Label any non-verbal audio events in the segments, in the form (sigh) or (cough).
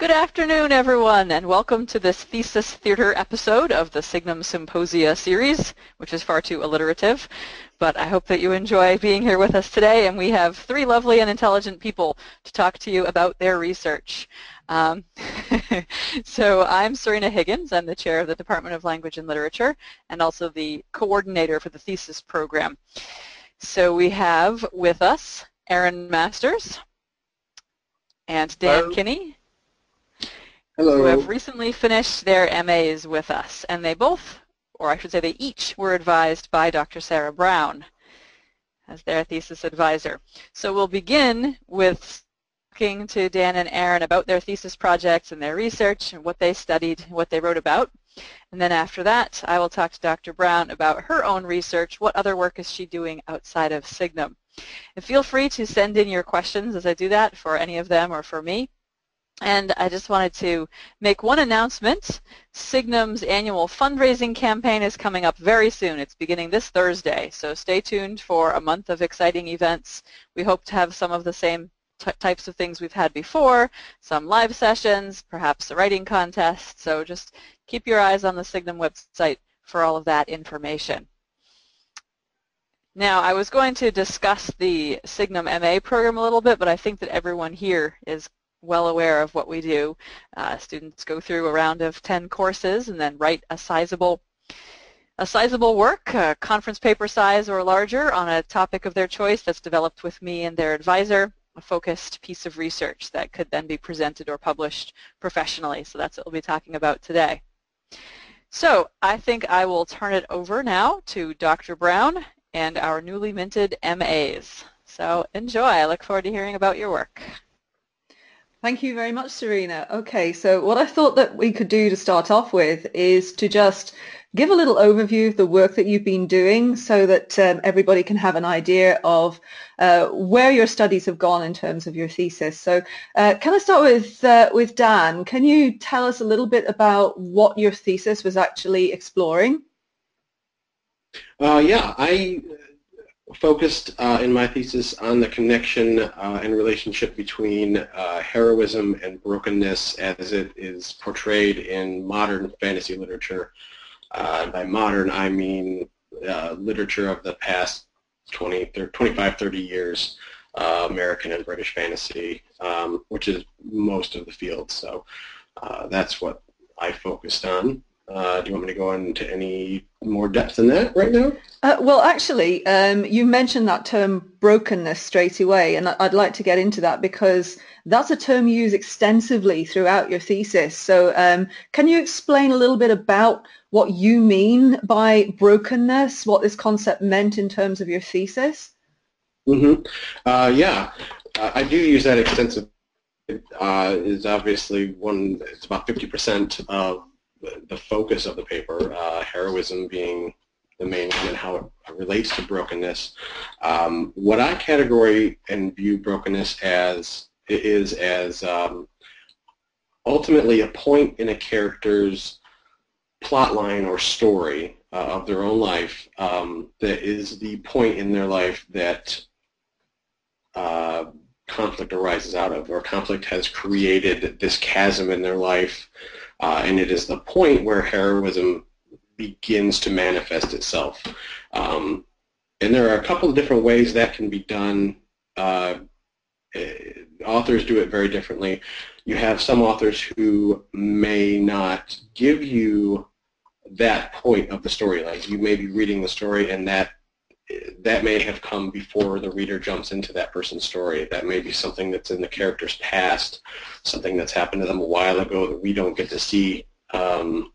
Good afternoon, everyone, and welcome to this Thesis Theater episode of the Signum Symposia series, which is far too alliterative. But I hope that you enjoy being here with us today, and we have three lovely and intelligent people to talk to you about their research. Um, (laughs) so I'm Serena Higgins. I'm the chair of the Department of Language and Literature and also the coordinator for the thesis program. So we have with us Aaron Masters and Dan Hello. Kinney Hello. who have recently finished their MAs with us. And they both, or I should say they each, were advised by Dr. Sarah Brown as their thesis advisor. So we'll begin with talking to Dan and Aaron about their thesis projects and their research and what they studied, what they wrote about. And then after that, I will talk to Dr. Brown about her own research. What other work is she doing outside of Signum? And feel free to send in your questions as I do that for any of them or for me. And I just wanted to make one announcement. Signum's annual fundraising campaign is coming up very soon. It's beginning this Thursday, so stay tuned for a month of exciting events. We hope to have some of the same types of things we've had before, some live sessions, perhaps a writing contest, so just keep your eyes on the Signum website for all of that information. Now, I was going to discuss the Signum MA program a little bit, but I think that everyone here is well aware of what we do. Uh, students go through a round of 10 courses and then write a sizable a sizable work, a conference paper size or larger, on a topic of their choice that's developed with me and their advisor, a focused piece of research that could then be presented or published professionally. So that's what we'll be talking about today. So I think I will turn it over now to Dr. Brown and our newly minted MAs. So enjoy. I look forward to hearing about your work. Thank you very much, Serena. Okay, so what I thought that we could do to start off with is to just give a little overview of the work that you've been doing so that um, everybody can have an idea of uh, where your studies have gone in terms of your thesis. So uh, can I start with, uh, with Dan? Can you tell us a little bit about what your thesis was actually exploring? Uh, yeah, I focused uh, in my thesis on the connection uh, and relationship between uh, heroism and brokenness as it is portrayed in modern fantasy literature. Uh, by modern, I mean uh, literature of the past 20, 30, 25, 30 years, uh, American and British fantasy, um, which is most of the field. So that's what I focused on. Uh, do you want me to go into any more depth than that right now? Uh, well, actually, um, you mentioned that term brokenness straight away, and I'd like to get into that because that's a term you use extensively throughout your thesis. So um, can you explain a little bit about what you mean by brokenness, what this concept meant in terms of your thesis? Mm-hmm. Uh, yeah, I do use that extensively. Uh, is obviously one, it's about 50% of the focus of the paper, uh, heroism being the main one and how it relates to brokenness. Um, what I category and view brokenness as is as um, ultimately a point in a character's plot line or story uh, of their own life um, that is the point in their life that uh, conflict arises out of or conflict has created this chasm in their life uh, and it is the point where heroism begins to manifest itself. Um, and there are a couple of different ways that can be done. Uh, eh, authors do it very differently. You have some authors who may not give you that point of the story. Like you may be reading the story and that that may have come before the reader jumps into that person's story. That may be something that's in the character's past, something that's happened to them a while ago that we don't get to see um,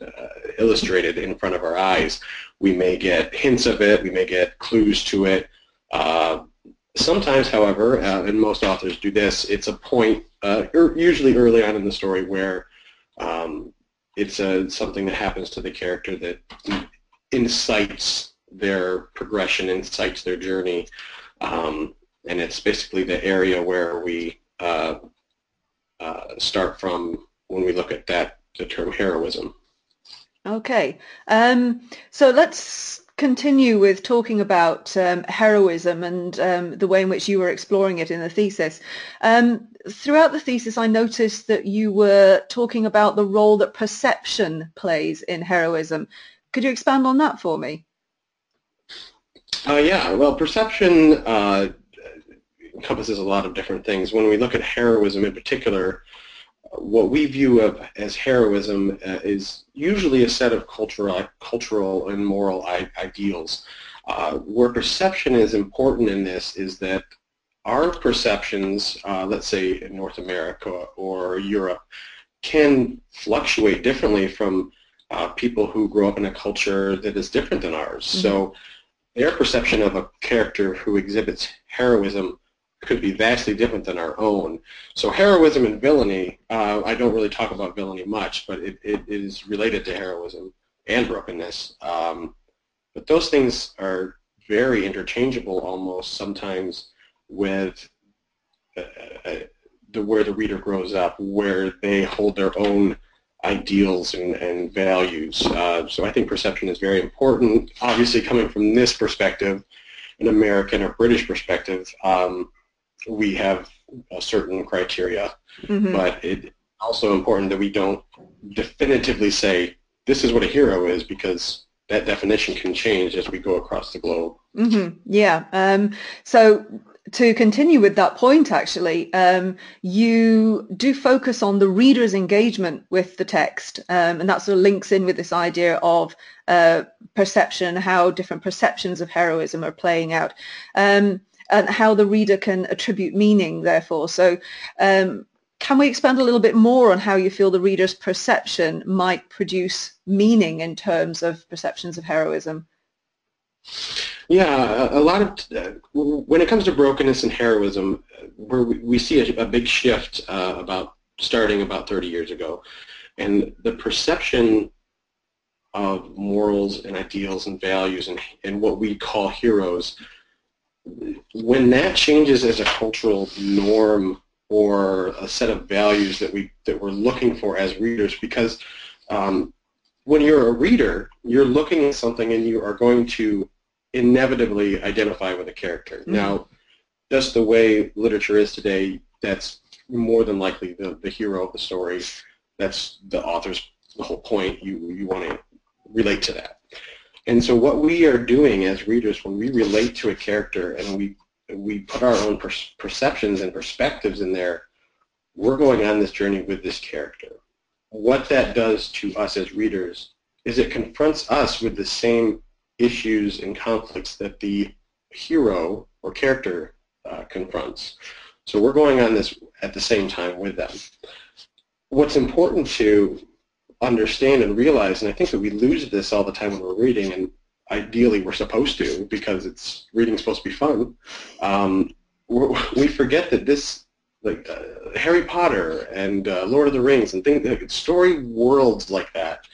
uh, illustrated in front of our eyes. We may get hints of it. We may get clues to it. Uh, sometimes, however, uh, and most authors do this, it's a point, uh, er, usually early on in the story, where um, it's a, something that happens to the character that incites their progression, incites their journey, um, and it's basically the area where we uh, uh, start from when we look at that the term heroism. Okay, um, so let's continue with talking about um, heroism and um, the way in which you were exploring it in the thesis. Um, throughout the thesis, I noticed that you were talking about the role that perception plays in heroism. Could you expand on that for me? Uh, yeah, well, perception uh, encompasses a lot of different things. When we look at heroism in particular, what we view of as heroism uh, is usually a set of cultural, cultural and moral ideals. Uh, where perception is important in this is that our perceptions, uh, let's say in North America or Europe, can fluctuate differently from uh, people who grow up in a culture that is different than ours. Mm-hmm. So their perception of a character who exhibits heroism could be vastly different than our own. So heroism and villainy, uh, I don't really talk about villainy much, but it, it is related to heroism and brokenness. Um, but those things are very interchangeable almost sometimes with uh, uh, the where the reader grows up, where they hold their own ideals and, and values. Uh, so I think perception is very important. Obviously, coming from this perspective, an American or British perspective, um, we have a certain criteria, mm-hmm. but it's also important that we don't definitively say this is what a hero is because that definition can change as we go across the globe. Mm-hmm. Yeah. Um, so to continue with that point, actually, um, you do focus on the reader's engagement with the text, um, and that sort of links in with this idea of uh, perception, how different perceptions of heroism are playing out. Um, and how the reader can attribute meaning, therefore. So um, can we expand a little bit more on how you feel the reader's perception might produce meaning in terms of perceptions of heroism? Yeah, a, lot of uh, when it comes to brokenness and heroism, where we, we see a, a, big shift uh, about starting about 30 years ago, and the perception of morals and ideals and values and, and what we call heroes when that changes as a cultural norm or a set of values that we that we're looking for as readers, because um, when you're a reader, you're looking at something and you are going to inevitably identify with a character. Mm-hmm. Now, just the way literature is today, that's more than likely the, the hero of the story. That's the author's the whole point. You you want to relate to that. And so what we are doing as readers when we relate to a character and we we put our own per- perceptions and perspectives in there, we're going on this journey with this character. What that does to us as readers is it confronts us with the same issues and conflicts that the hero or character uh, confronts. So we're going on this at the same time with them. What's important to understand and realize, and I think that we lose this all the time when we're reading, and ideally we're supposed to because it's reading supposed to be fun. Um, (laughs) we forget that this, like uh, Harry Potter and uh, Lord of the Rings and things, like story worlds like that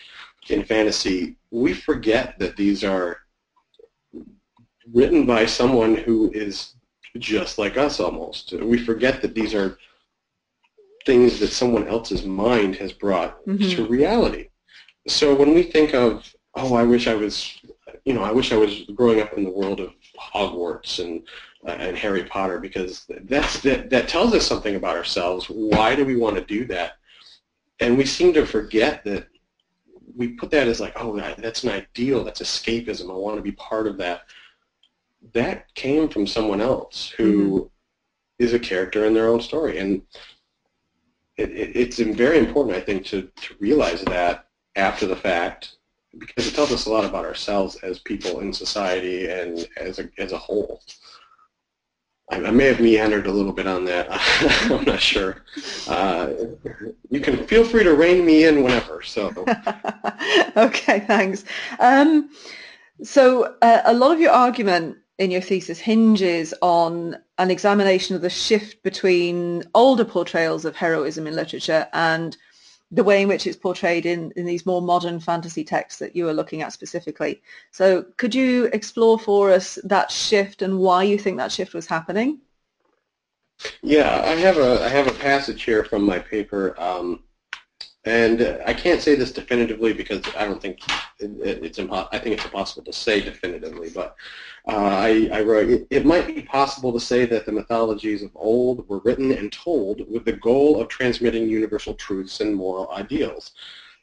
in fantasy, we forget that these are written by someone who is just like us almost. We forget that these are things that someone else's mind has brought mm-hmm. to reality. So when we think of, oh, I wish I was, you know, I wish I was growing up in the world of Hogwarts and uh, and Harry Potter because that's that that tells us something about ourselves. Why do we want to do that? And we seem to forget that we put that as like, oh, that's an ideal. That's escapism. I want to be part of that. That came from someone else who mm-hmm. is a character in their own story, and it, it, it's very important, I think, to, to realize that after the fact because it tells us a lot about ourselves as people in society and as a, as a whole. I, I may have meandered a little bit on that. (laughs) I'm not sure. Uh, you can feel free to rein me in whenever. So. (laughs) okay, thanks. Um, so uh, a lot of your argument in your thesis hinges on an examination of the shift between older portrayals of heroism in literature and the way in which it's portrayed in, in these more modern fantasy texts that you are looking at specifically. So could you explore for us that shift and why you think that shift was happening? Yeah, I have a I have a passage here from my paper um, and I can't say this definitively because I don't think it, it's impo- I think it's impossible to say definitively, but uh, I, I, wrote, it, it, might be possible to say that the mythologies of old were written and told with the goal of transmitting universal truths and moral ideals.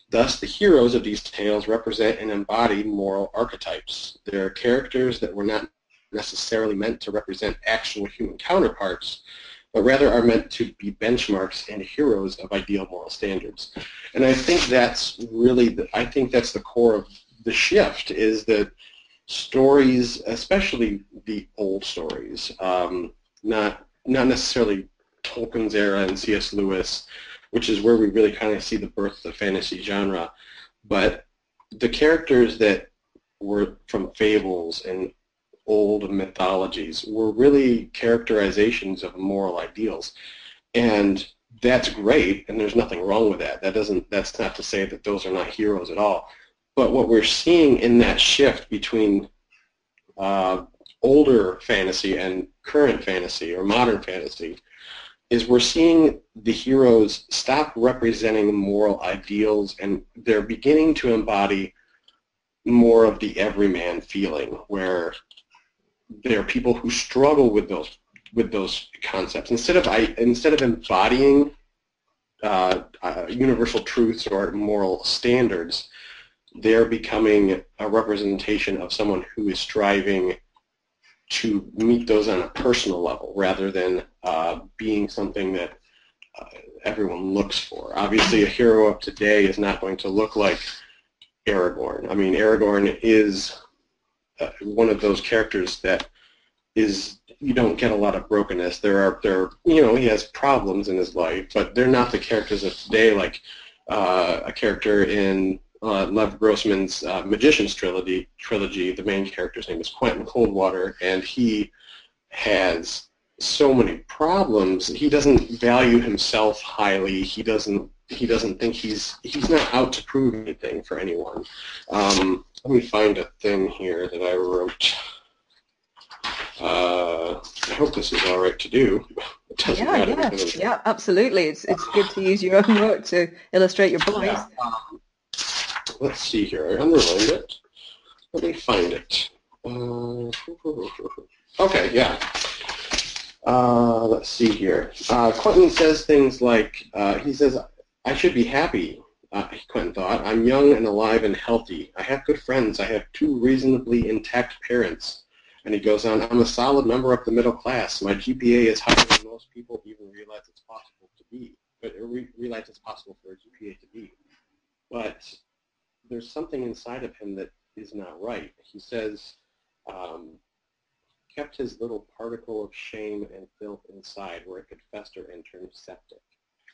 Thus, the heroes of these tales represent and embody moral archetypes. They are characters that were not necessarily meant to represent actual human counterparts, but rather are meant to be benchmarks and heroes of ideal moral standards. And I think that's really, the, I think that's the core of the shift is that stories, especially the old stories, um, not not necessarily Tolkien's era and C.S. Lewis, which is where we really kind of see the birth of the fantasy genre, but the characters that were from fables and old mythologies were really characterizations of moral ideals. And that's great, and there's nothing wrong with that. That doesn't. That's not to say that those are not heroes at all. But what we're seeing in that shift between uh, older fantasy and current fantasy or modern fantasy is we're seeing the heroes stop representing moral ideals and they're beginning to embody more of the everyman feeling where there are people who struggle with those with those concepts. Instead of I, instead of embodying uh, uh, universal truths or moral standards, they're becoming a representation of someone who is striving to meet those on a personal level rather than uh, being something that uh, everyone looks for. Obviously, a hero of today is not going to look like Aragorn. I mean, Aragorn is uh, one of those characters that is you don't get a lot of brokenness. There are there you know he has problems in his life, but they're not the characters of today like uh, a character in uh, Lev Grossman's uh, Magician's trilogy. Trilogy. The main character's name is Quentin Coldwater, and he has so many problems. He doesn't value himself highly. He doesn't. He doesn't think he's he's not out to prove anything for anyone. Um, let me find a thing here that I wrote. Uh, I hope this is all right to do. (laughs) yeah, yeah, yeah, absolutely. It's it's good to use your own work to illustrate your points. Yeah. Um, let's see here. I underlined it. Let me find it. Uh, okay, yeah. Uh, let's see here. Uh, Quentin says things like, uh, he says, I should be happy, uh, Quentin thought. I'm young and alive and healthy. I have good friends. I have two reasonably intact parents. And he goes on, I'm a solid member of the middle class. My GPA is higher than most people even realize it's possible to be, but realize it's possible for a GPA to be. But there's something inside of him that is not right. He says, um, kept his little particle of shame and filth inside where it could fester and turn septic.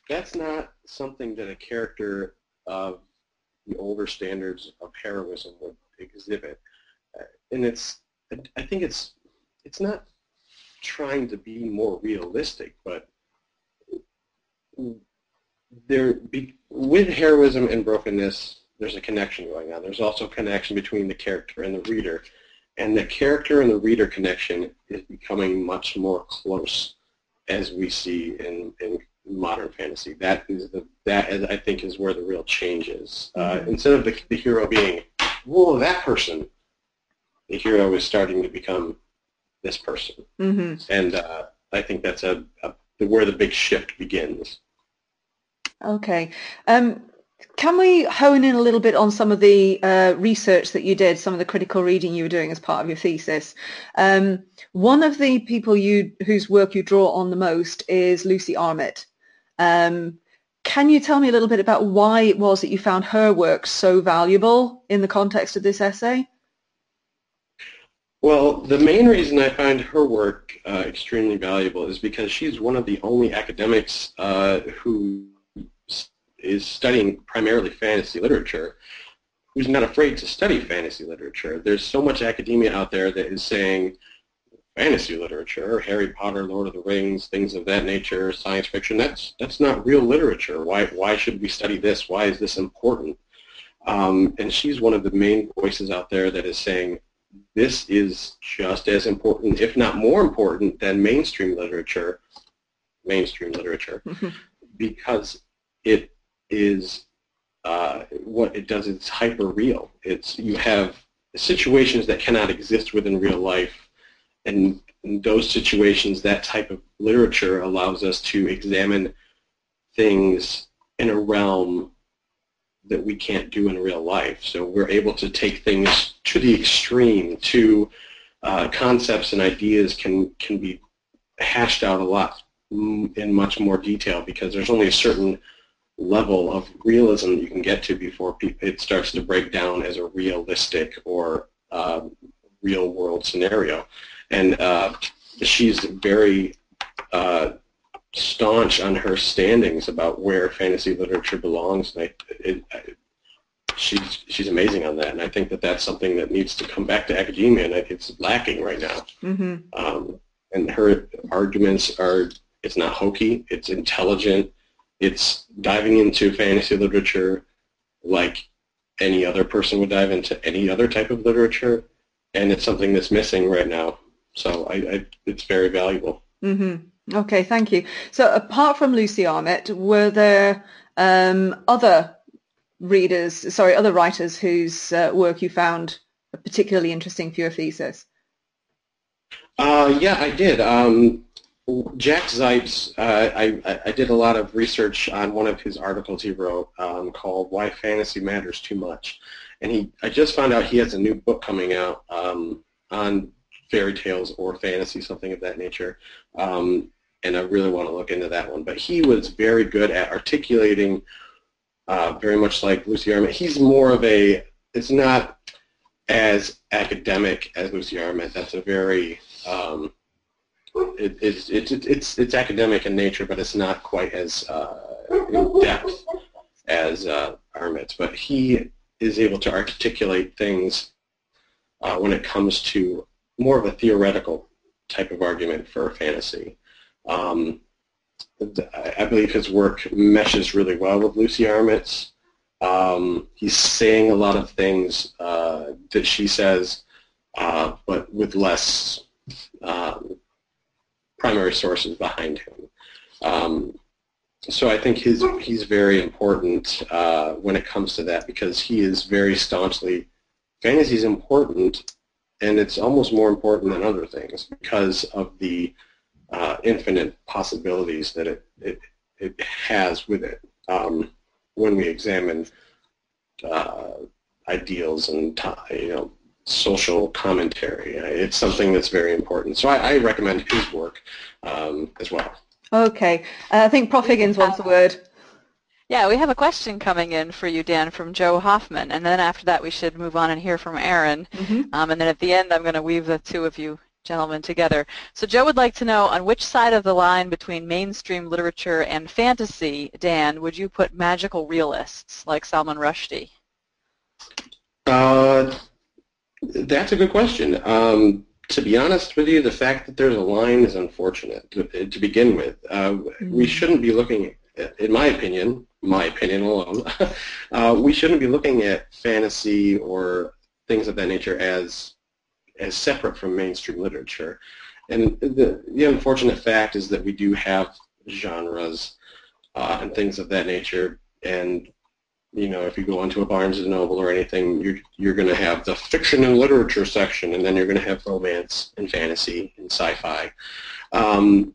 That's not something that a character of the older standards of heroism would exhibit. And it's, I think it's, it's not trying to be more realistic, but there, be, with heroism and brokenness, there's a connection going on. There's also a connection between the character and the reader. And the character and the reader connection is becoming much more close as we see in, in modern fantasy. That is the that is, I think is where the real change is. Uh, mm-hmm. instead of the, the hero being, whoa, that person, the hero is starting to become this person. Mm-hmm. And uh, I think that's a, a, where the big shift begins. Okay. Um, can we hone in a little bit on some of the uh, research that you did, some of the critical reading you were doing as part of your thesis? Um, one of the people you whose work you draw on the most is Lucy Armitt. Um, can you tell me a little bit about why it was that you found her work so valuable in the context of this essay? Well, the main reason I find her work uh, extremely valuable is because she's one of the only academics uh, who is studying primarily fantasy literature who's not afraid to study fantasy literature. There's so much academia out there that is saying fantasy literature, Harry Potter, Lord of the Rings, things of that nature, science fiction, that's, that's not real literature. Why, why should we study this? Why is this important? Um, and she's one of the main voices out there that is saying this is just as important, if not more important, than mainstream literature, mainstream literature, because it is uh, what it does It's hyper real. It's you have situations that cannot exist within real life, and in those situations, that type of literature allows us to examine things in a realm that we can't do in real life. So we're able to take things to the extreme, to uh, concepts and ideas can, can be hashed out a lot in much more detail because there's only a certain level of realism you can get to before it starts to break down as a realistic or uh, real world scenario. And uh, she's very uh, staunch on her standings about where fantasy literature belongs. And I, it, it, she's she's amazing on that, and I think that that's something that needs to come back to academia, and it's lacking right now. Mm-hmm. Um, and her arguments are it's not hokey, it's intelligent, it's diving into fantasy literature like any other person would dive into any other type of literature, and it's something that's missing right now. So I, I it's very valuable. Mm-hmm. Okay, thank you. So apart from Lucy Armitt, were there um, other readers, sorry, other writers whose uh, work you found particularly interesting for your thesis? Uh, yeah, I did. Um, Jack Zipes, uh, I, I, did a lot of research on one of his articles he wrote um, called "Why Fantasy Matters Too Much," and he I just found out he has a new book coming out um, on fairy tales or fantasy, something of that nature. Um, and I really want to look into that one. But he was very good at articulating, uh, very much like Lucy Armitt. He's more of a, it's not as academic as Lucy Armitt. That's a very, um, it, it's, it's, it's, it's academic in nature, but it's not quite as uh, in depth as uh. But he is able to articulate things uh, when it comes to more of a theoretical type of argument for fantasy. Um, I believe his work meshes really well with Lucy Armitt's. Um, he's saying a lot of things uh, that she says, uh, but with less um, primary sources behind him. Um, so I think his, he's very important uh, when it comes to that because he is very staunchly, fantasy is important, and it's almost more important than other things because of the uh, infinite possibilities that it, it, it has with it um, when we examine uh, ideals and you know social commentary. It's something that's very important. So I, I recommend his work um, as well. Okay. Uh, I think Prof. Higgins wants a word. Yeah, we have a question coming in for you, Dan, from Joe Hoffman. And then after that, we should move on and hear from Aaron. Mm-hmm. Um, and then at the end, I'm going to weave the two of you gentlemen together. So Joe would like to know on which side of the line between mainstream literature and fantasy, Dan, would you put magical realists like Salman Rushdie? Uh, that's a good question. Um, to be honest with you, the fact that there's a line is unfortunate to, to begin with. Uh, mm-hmm. We shouldn't be looking, in my opinion, my opinion alone, (laughs) uh, we shouldn't be looking at fantasy or things of that nature as as separate from mainstream literature. And the, the unfortunate fact is that we do have genres uh, and things of that nature. And you know, if you go onto a Barnes and Noble or anything, you're you're going to have the fiction and literature section, and then you're going to have romance and fantasy and sci-fi. Um,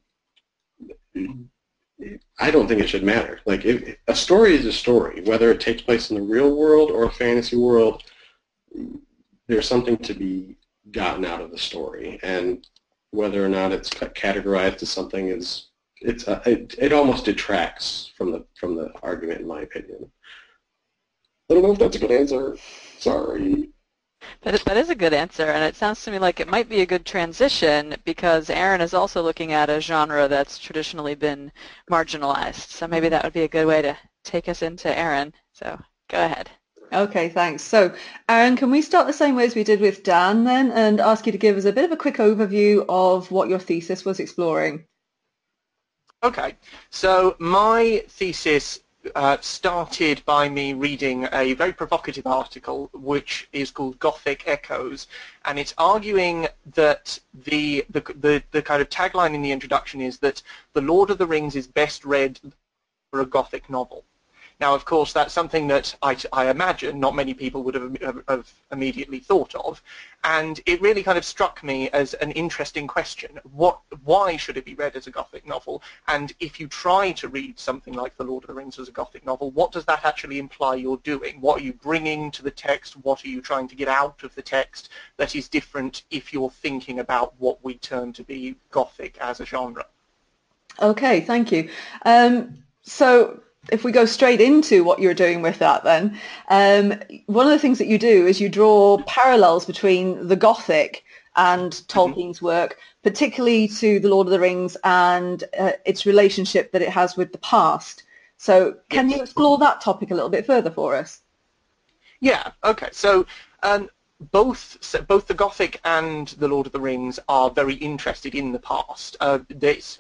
I don't think it should matter. Like, if, a story is a story, whether it takes place in the real world or a fantasy world. There's something to be gotten out of the story, and whether or not it's categorized as something is it's uh, it, it almost detracts from the from the argument, in my opinion. I don't know if that's a good answer. Sorry. That is, that is a good answer, and it sounds to me like it might be a good transition because Aaron is also looking at a genre that's traditionally been marginalized. So maybe that would be a good way to take us into Aaron. So go ahead. Okay, thanks. So, Aaron, can we start the same way as we did with Dan then and ask you to give us a bit of a quick overview of what your thesis was exploring? Okay, so my thesis uh, started by me reading a very provocative article which is called Gothic Echoes and it's arguing that the, the, the, the kind of tagline in the introduction is that The Lord of the Rings is best read for a Gothic novel. Now, of course, that's something that I, I imagine not many people would have, have, immediately thought of, and it really kind of struck me as an interesting question. What, why should it be read as a Gothic novel? And if you try to read something like The Lord of the Rings as a Gothic novel, what does that actually imply you're doing? What are you bringing to the text? What are you trying to get out of the text that is different if you're thinking about what we term to be Gothic as a genre? Okay, thank you. Um, so if we go straight into what you're doing with that then, um, one of the things that you do is you draw parallels between the Gothic and mm-hmm. Tolkien's mm-hmm. work, particularly to The Lord of the Rings and uh, its relationship that it has with the past. So can yes. you explore that topic a little bit further for us? Yeah, okay. So um, both both the Gothic and the Lord of the Rings are very interested in the past. Uh,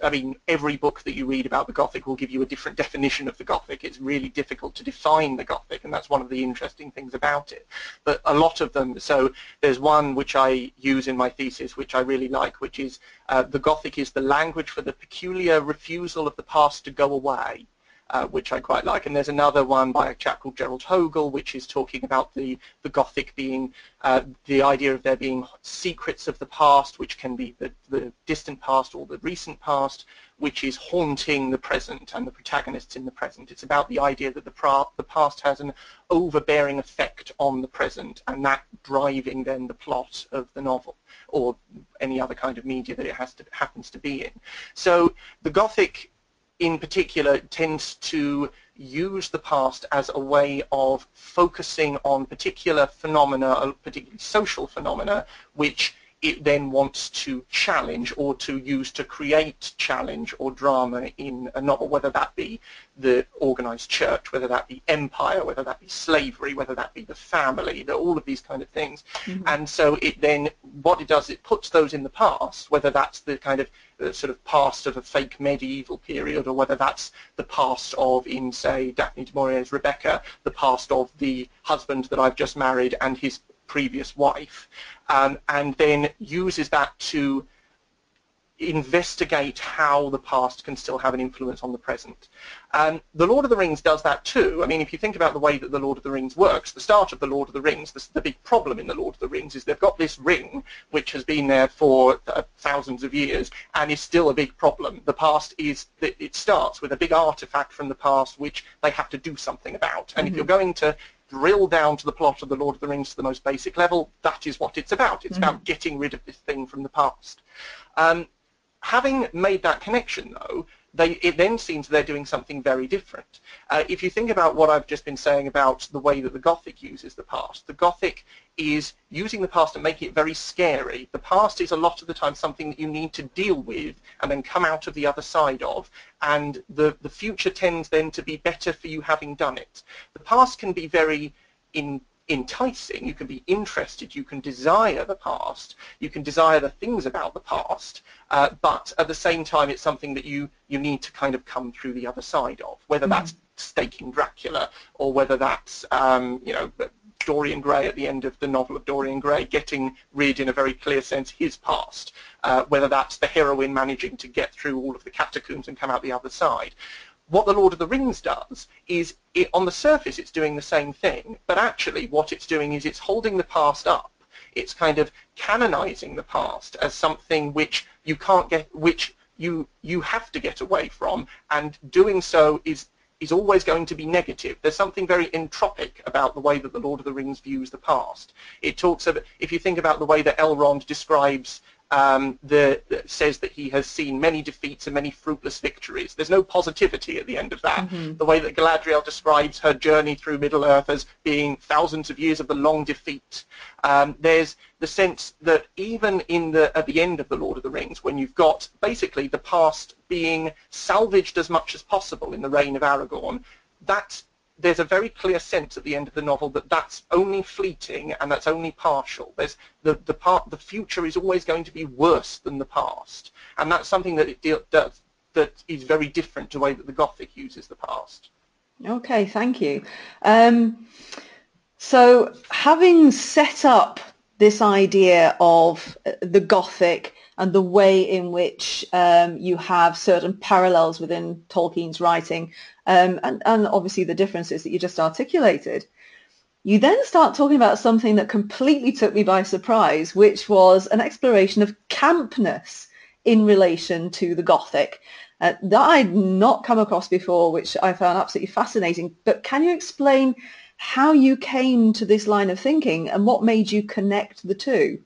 I mean, every book that you read about the Gothic will give you a different definition of the Gothic. It's really difficult to define the Gothic, and that's one of the interesting things about it. But a lot of them, so there's one which I use in my thesis, which I really like, which is uh, the Gothic is the language for the peculiar refusal of the past to go away uh, which I quite like. And there's another one by a chap called Jerrold Hogle, which is talking about the, the Gothic being uh, the idea of there being secrets of the past, which can be the, the distant past or the recent past, which is haunting the present and the protagonists in the present. It's about the idea that the, pra- the past has an overbearing effect on the present and that driving then the plot of the novel or any other kind of media that it has to, happens to be in. So the Gothic in particular tends to use the past as a way of focusing on particular phenomena, uh, particularly social phenomena, which it then wants to challenge or to use to create challenge or drama in a novel, whether that be the organized church, whether that be empire, whether that be slavery, whether that be the family, the, all of these kind of things. Mm-hmm. And so it then, what it does, it puts those in the past, whether that's the kind of sort of past of a fake medieval period or whether that's the past of, in say, Daphne du Maurier's Rebecca, the past of the husband that I've just married and his previous wife, um, and then uses that to investigate how the past can still have an influence on the present. Um, the Lord of the Rings does that too. I mean, if you think about the way that the Lord of the Rings works, the start of the Lord of the Rings, the, the big problem in the Lord of the Rings is they've got this ring which has been there for uh, thousands of years and is still a big problem. The past is, that it starts with a big artifact from the past which they have to do something about. And mm-hmm. if you're going to drill down to the plot of The Lord of the Rings to the most basic level, that is what it's about. It's mm-hmm. about getting rid of this thing from the past. Um, having made that connection, though, they, it then seems they're doing something very different. Uh, if you think about what I've just been saying about the way that the Gothic uses the past, the Gothic is using the past and making it very scary. The past is a lot of the time something that you need to deal with and then come out of the other side of, and the, the future tends then to be better for you having done it. The past can be very in, enticing, you can be interested, you can desire the past, you can desire the things about the past, uh, but at the same time it's something that you, you need to kind of come through the other side of, whether mm-hmm. that's staking Dracula or whether that's, um, you know, Dorian Gray at the end of the novel of Dorian Gray getting rid in a very clear sense his past, uh, whether that's the heroine managing to get through all of the catacombs and come out the other side what the Lord of the Rings does is, it, on the surface, it's doing the same thing, but actually what it's doing is it's holding the past up. It's kind of canonizing the past as something which you can't get, which you you have to get away from, and doing so is is always going to be negative. There's something very entropic about the way that the Lord of the Rings views the past. It talks about, if you think about the way that Elrond describes um, the, says that he has seen many defeats and many fruitless victories. There's no positivity at the end of that. Mm-hmm. The way that Galadriel describes her journey through Middle-earth as being thousands of years of the long defeat. Um, there's the sense that even in the at the end of the Lord of the Rings, when you've got basically the past being salvaged as much as possible in the reign of Aragorn, that there's a very clear sense at the end of the novel that that's only fleeting and that's only partial. There's the the part the future is always going to be worse than the past, and that's something that it does that is very different to the way that the Gothic uses the past. Okay, thank you. Um, so having set up this idea of the Gothic and the way in which um, you have certain parallels within Tolkien's writing um, and, and obviously the differences that you just articulated. You then start talking about something that completely took me by surprise, which was an exploration of campness in relation to the Gothic. Uh, that I'd not come across before, which I found absolutely fascinating. But can you explain how you came to this line of thinking and what made you connect the two?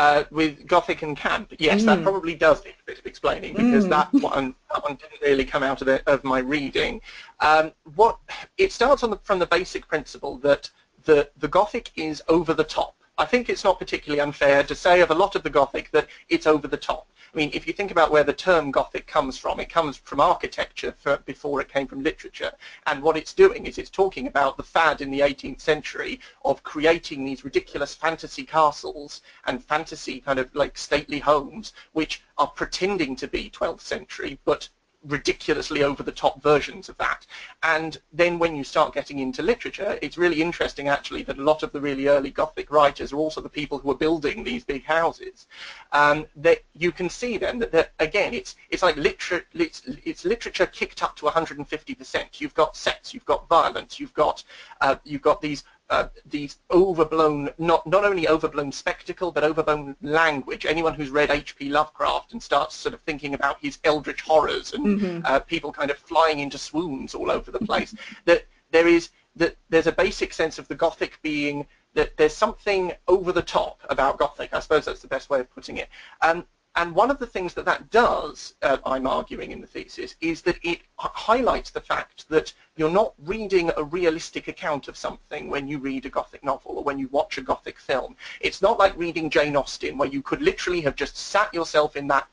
Uh, with Gothic and Camp, yes, mm. that probably does need a bit of explaining because mm. that one that one didn't really come out of it, of my reading. Um, what it starts on the, from the basic principle that the the Gothic is over the top. I think it's not particularly unfair to say of a lot of the Gothic that it's over the top. I mean, if you think about where the term Gothic comes from, it comes from architecture for, before it came from literature. And what it's doing is it's talking about the fad in the 18th century of creating these ridiculous fantasy castles and fantasy kind of like stately homes, which are pretending to be 12th century, but ridiculously over-the-top versions of that. And then when you start getting into literature, it's really interesting actually that a lot of the really early Gothic writers are also the people who are building these big houses. Um, that you can see then that, that again, it's it's like literature, it's, it's, literature kicked up to 150%. You've got sets, you've got violence, you've got uh, you've got these uh, these overblown, not, not only overblown spectacle, but overblown language. Anyone who's read H.P. Lovecraft and starts sort of thinking about his eldritch horrors and mm-hmm. uh, people kind of flying into swoons all over the place, (laughs) that there is that there's a basic sense of the Gothic being that there's something over the top about Gothic. I suppose that's the best way of putting it. Um, and one of the things that that does, uh, I'm arguing in the thesis, is that it highlights the fact that you're not reading a realistic account of something when you read a Gothic novel or when you watch a Gothic film. It's not like reading Jane Austen, where you could literally have just sat yourself in that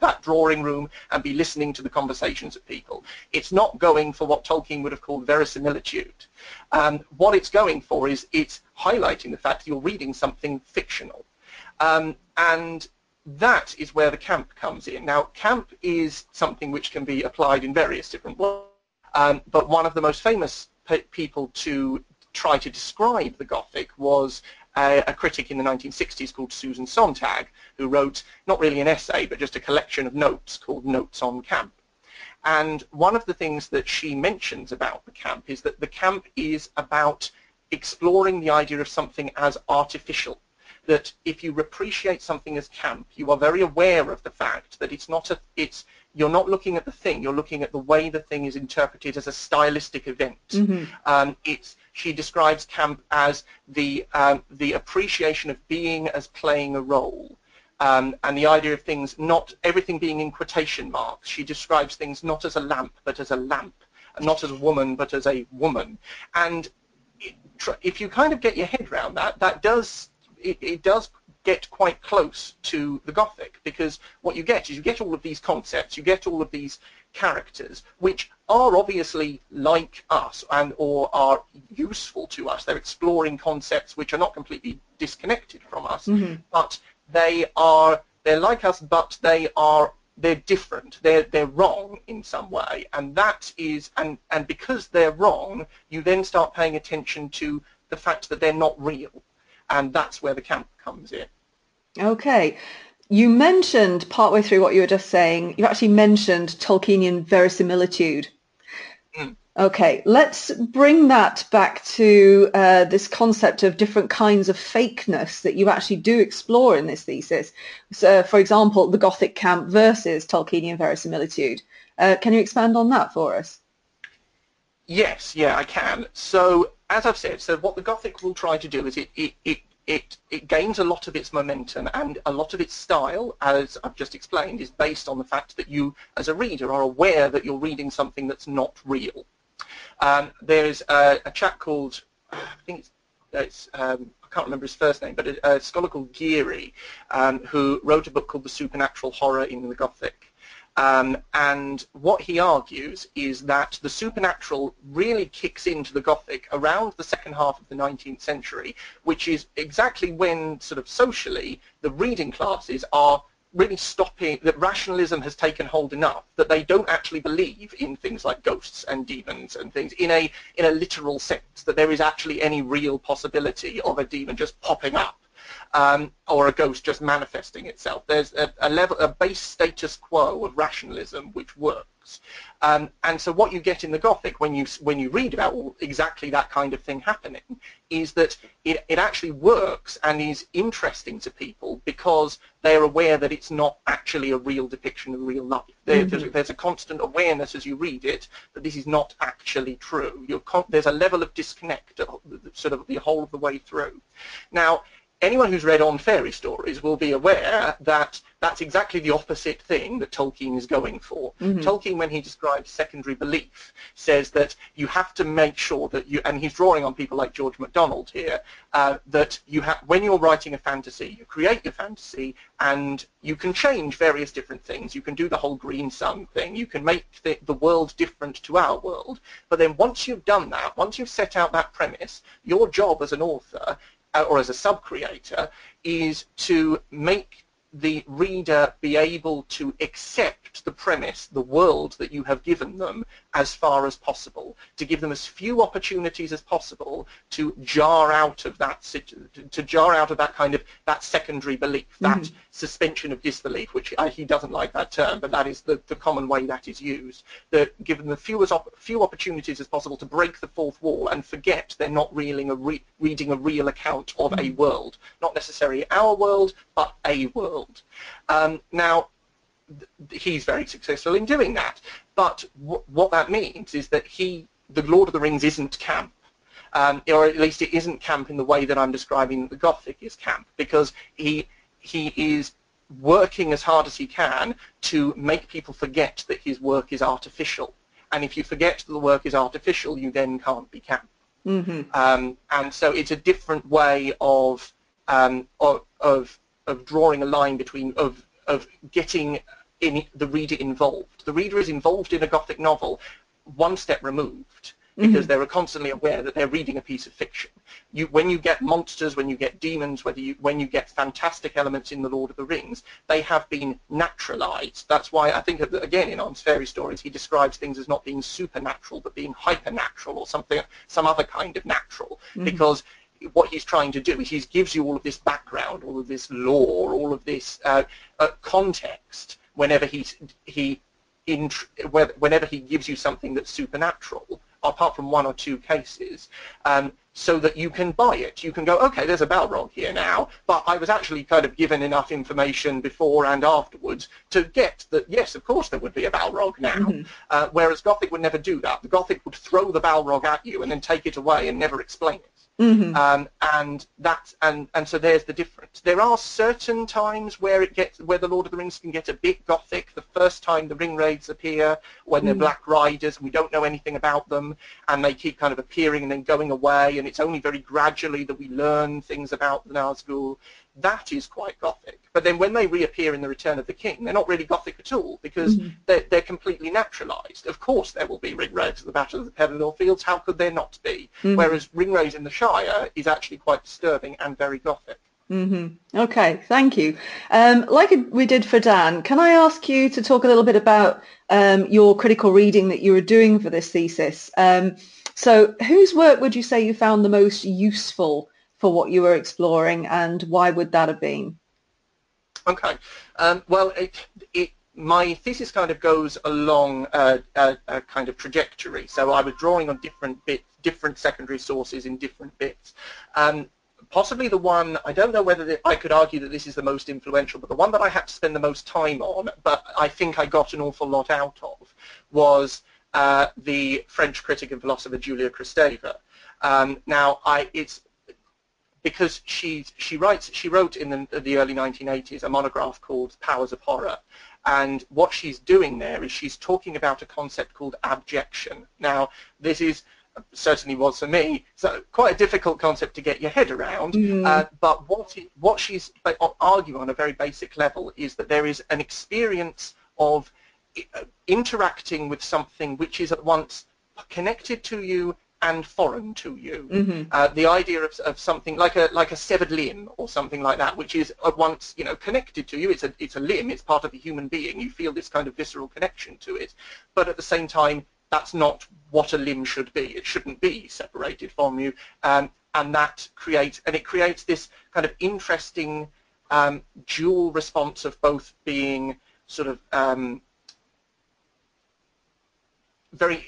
that drawing room and be listening to the conversations of people. It's not going for what Tolkien would have called verisimilitude. Um, what it's going for is it's highlighting the fact that you're reading something fictional. Um, and that is where the camp comes in. Now, camp is something which can be applied in various different ways, um, but one of the most famous pe people to try to describe the Gothic was a, a, critic in the 1960s called Susan Sontag, who wrote not really an essay, but just a collection of notes called Notes on Camp. And one of the things that she mentions about the camp is that the camp is about exploring the idea of something as artificial that if you appreciate something as camp, you are very aware of the fact that it's not a, it's, you're not looking at the thing, you're looking at the way the thing is interpreted as a stylistic event. Mm-hmm. Um, it's, she describes camp as the, um, the appreciation of being as playing a role. Um, and the idea of things not everything being in quotation marks. She describes things not as a lamp, but as a lamp, not as a woman, but as a woman. And it, if you kind of get your head around that, that does it, it does get quite close to the Gothic because what you get is you get all of these concepts, you get all of these characters which are obviously like us and or are useful to us. They're exploring concepts which are not completely disconnected from us, mm-hmm. but they are they're like us, but they are they're different. They're they're wrong in some way, and that is and and because they're wrong, you then start paying attention to the fact that they're not real and that's where the camp comes in. Okay. You mentioned partway through what you were just saying, you actually mentioned Tolkienian verisimilitude. Mm. Okay, let's bring that back to uh, this concept of different kinds of fakeness that you actually do explore in this thesis. So, for example, the Gothic camp versus Tolkienian verisimilitude. Uh, can you expand on that for us? Yes, yeah, I can. So as I've said, so what the Gothic will try to do is it, it, it, it, it gains a lot of its momentum and a lot of its style, as I've just explained, is based on the fact that you, as a reader, are aware that you're reading something that's not real. Um, there's a, a chap called, I think it's, it's um, I can't remember his first name, but a, a scholar called Geary, um, who wrote a book called The Supernatural Horror in the Gothic. Um, and what he argues is that the supernatural really kicks into the Gothic around the second half of the 19th century, which is exactly when sort of socially the reading classes are really stopping, that rationalism has taken hold enough that they don't actually believe in things like ghosts and demons and things in a, in a literal sense, that there is actually any real possibility of a demon just popping up um, or a ghost just manifesting itself. There's a, a level, a base status quo of rationalism which works. Um, and so what you get in the Gothic when you when you read about exactly that kind of thing happening is that it, it actually works and is interesting to people because they're aware that it's not actually a real depiction of real life. There, mm-hmm. there's, there's, a constant awareness as you read it that this is not actually true. Con- there's a level of disconnect sort of the whole of the way through. Now, anyone who's read on fairy stories will be aware that that's exactly the opposite thing that Tolkien is going for. Mm-hmm. Tolkien, when he describes secondary belief, says that you have to make sure that you, and he's drawing on people like George MacDonald here, uh, that you have, when you're writing a fantasy, you create your fantasy and you can change various different things. You can do the whole green sun thing. You can make the, the world different to our world. But then once you've done that, once you've set out that premise, your job as an author Uh, or as a sub-creator is to make the reader be able to accept the premise, the world that you have given them as far as possible, to give them as few opportunities as possible to jar out of that to jar out of that kind of that secondary belief, that mm-hmm. suspension of disbelief, which I, he doesn't like that term, but that is the, the common way that is used. That give them the fewest op- few opportunities as possible to break the fourth wall and forget they're not reeling a re- reading a real account of mm-hmm. a world, not necessarily our world, but a world. Um, now, he's very successful in doing that. But what that means is that he, the Lord of the Rings isn't camp. Um, or at least it isn't camp in the way that I'm describing the Gothic is camp, because he he is working as hard as he can to make people forget that his work is artificial. And if you forget that the work is artificial, you then can't be camp. Mm-hmm. Um, and so it's a different way of, um, of, of of drawing a line between of of getting in the reader involved. The reader is involved in a Gothic novel one step removed because mm-hmm. they're constantly aware that they're reading a piece of fiction. You, when you get monsters, when you get demons, whether you, when you get fantastic elements in The Lord of the Rings, they have been naturalized. That's why I think, again, in On Fairy Stories, he describes things as not being supernatural, but being hypernatural or something, some other kind of natural, mm-hmm. because what he's trying to do is he gives you all of this background, all of this lore, all of this uh, uh, context whenever he he in, whenever he gives you something that's supernatural, apart from one or two cases, um, so that you can buy it. You can go, okay, there's a Balrog here now, but I was actually kind of given enough information before and afterwards to get that, yes, of course there would be a Balrog now. Mm-hmm. Uh, whereas Gothic would never do that. The Gothic would throw the Balrog at you and then take it away and never explain it. Mm-hmm. Um, and that and and so there's the difference. There are certain times where it gets where the Lord of the Rings can get a bit gothic. The first time the ring wraiths appear, when they're mm. black riders, and we don't know anything about them, and they keep kind of appearing and then going away, and it's only very gradually that we learn things about the Nazgul that is quite gothic. But then when they reappear in The Return of the King, they're not really gothic at all because mm-hmm. they're, they're completely naturalized. Of course there will be ringwraiths at the Battle of the Pelennor Fields. How could there not be? Mm-hmm. Whereas in the Shire is actually quite disturbing and very gothic. Mm-hmm. Okay, thank you. Um, like we did for Dan, can I ask you to talk a little bit about um, your critical reading that you were doing for this thesis? Um, so whose work would you say you found the most useful for what you were exploring, and why would that have been? Okay. Um, well, it, it, my thesis kind of goes along a, a, a, kind of trajectory. So I was drawing on different bits, different secondary sources in different bits. Um, possibly the one, I don't know whether the, I could argue that this is the most influential, but the one that I had to spend the most time on, but I think I got an awful lot out of, was uh, the French critic and philosopher Julia Kristeva. Um, now, I, it's because she she writes she wrote in the, the early 1980s a monograph called Powers of Horror, and what she's doing there is she's talking about a concept called abjection. Now, this is certainly was for me. So quite a difficult concept to get your head around. Mm. Uh, but what it, what she's arguing on a very basic level is that there is an experience of uh, interacting with something which is at once connected to you and foreign to you. Mm-hmm. Uh, the idea of, of something like a like a severed limb or something like that, which is at once you know connected to you. It's a it's a limb. It's part of a human being. You feel this kind of visceral connection to it, but at the same time that's not what a limb should be. It shouldn't be separated from you, um, and that creates and it creates this kind of interesting um, dual response of both being sort of um, very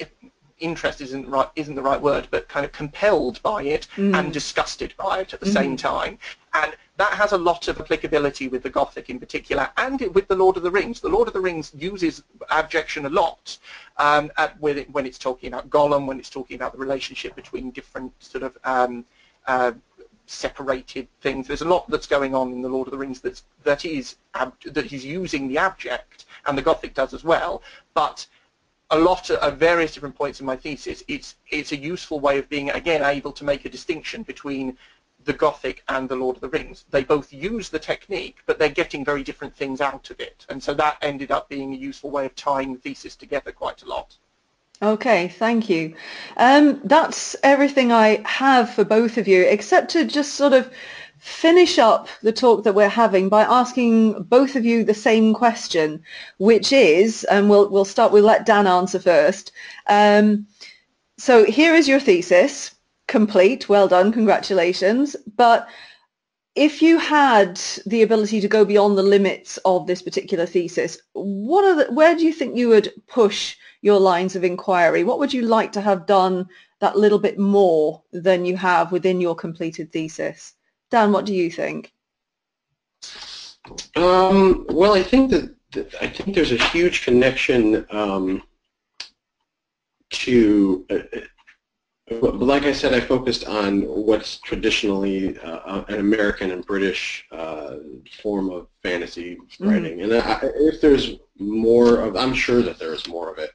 interest isn't right isn't the right word, but kind of compelled by it mm. and disgusted by it at the mm. same time. And that has a lot of applicability with the Gothic in particular, and with the Lord of the Rings. The Lord of the Rings uses abjection a lot um, at, when, it, when, it's talking about Gollum, when it's talking about the relationship between different sort of um, uh, separated things. There's a lot that's going on in the Lord of the Rings that's that is ab, that he's using the abject, and the Gothic does as well. But a lot of, at various different points in my thesis, it's it's a useful way of being again able to make a distinction between the Gothic and the Lord of the Rings. They both use the technique, but they're getting very different things out of it, and so that ended up being a useful way of tying the thesis together quite a lot. Okay, thank you. Um, that's everything I have for both of you, except to just sort of finish up the talk that we're having by asking both of you the same question, which is, and we'll, we'll start, we'll let Dan answer first. Um, so here is your thesis, complete, well done, congratulations. But if you had the ability to go beyond the limits of this particular thesis, what are the, where do you think you would push your lines of inquiry? What would you like to have done that little bit more than you have within your completed thesis? Dan, what do you think? Um, well, I think that, that, I think there's a huge connection um, to. Uh, uh, like I said, I focused on what's traditionally uh, an American and British uh, form of fantasy mm-hmm. writing, mm-hmm. and I, if there's more of, I'm sure that there is more of it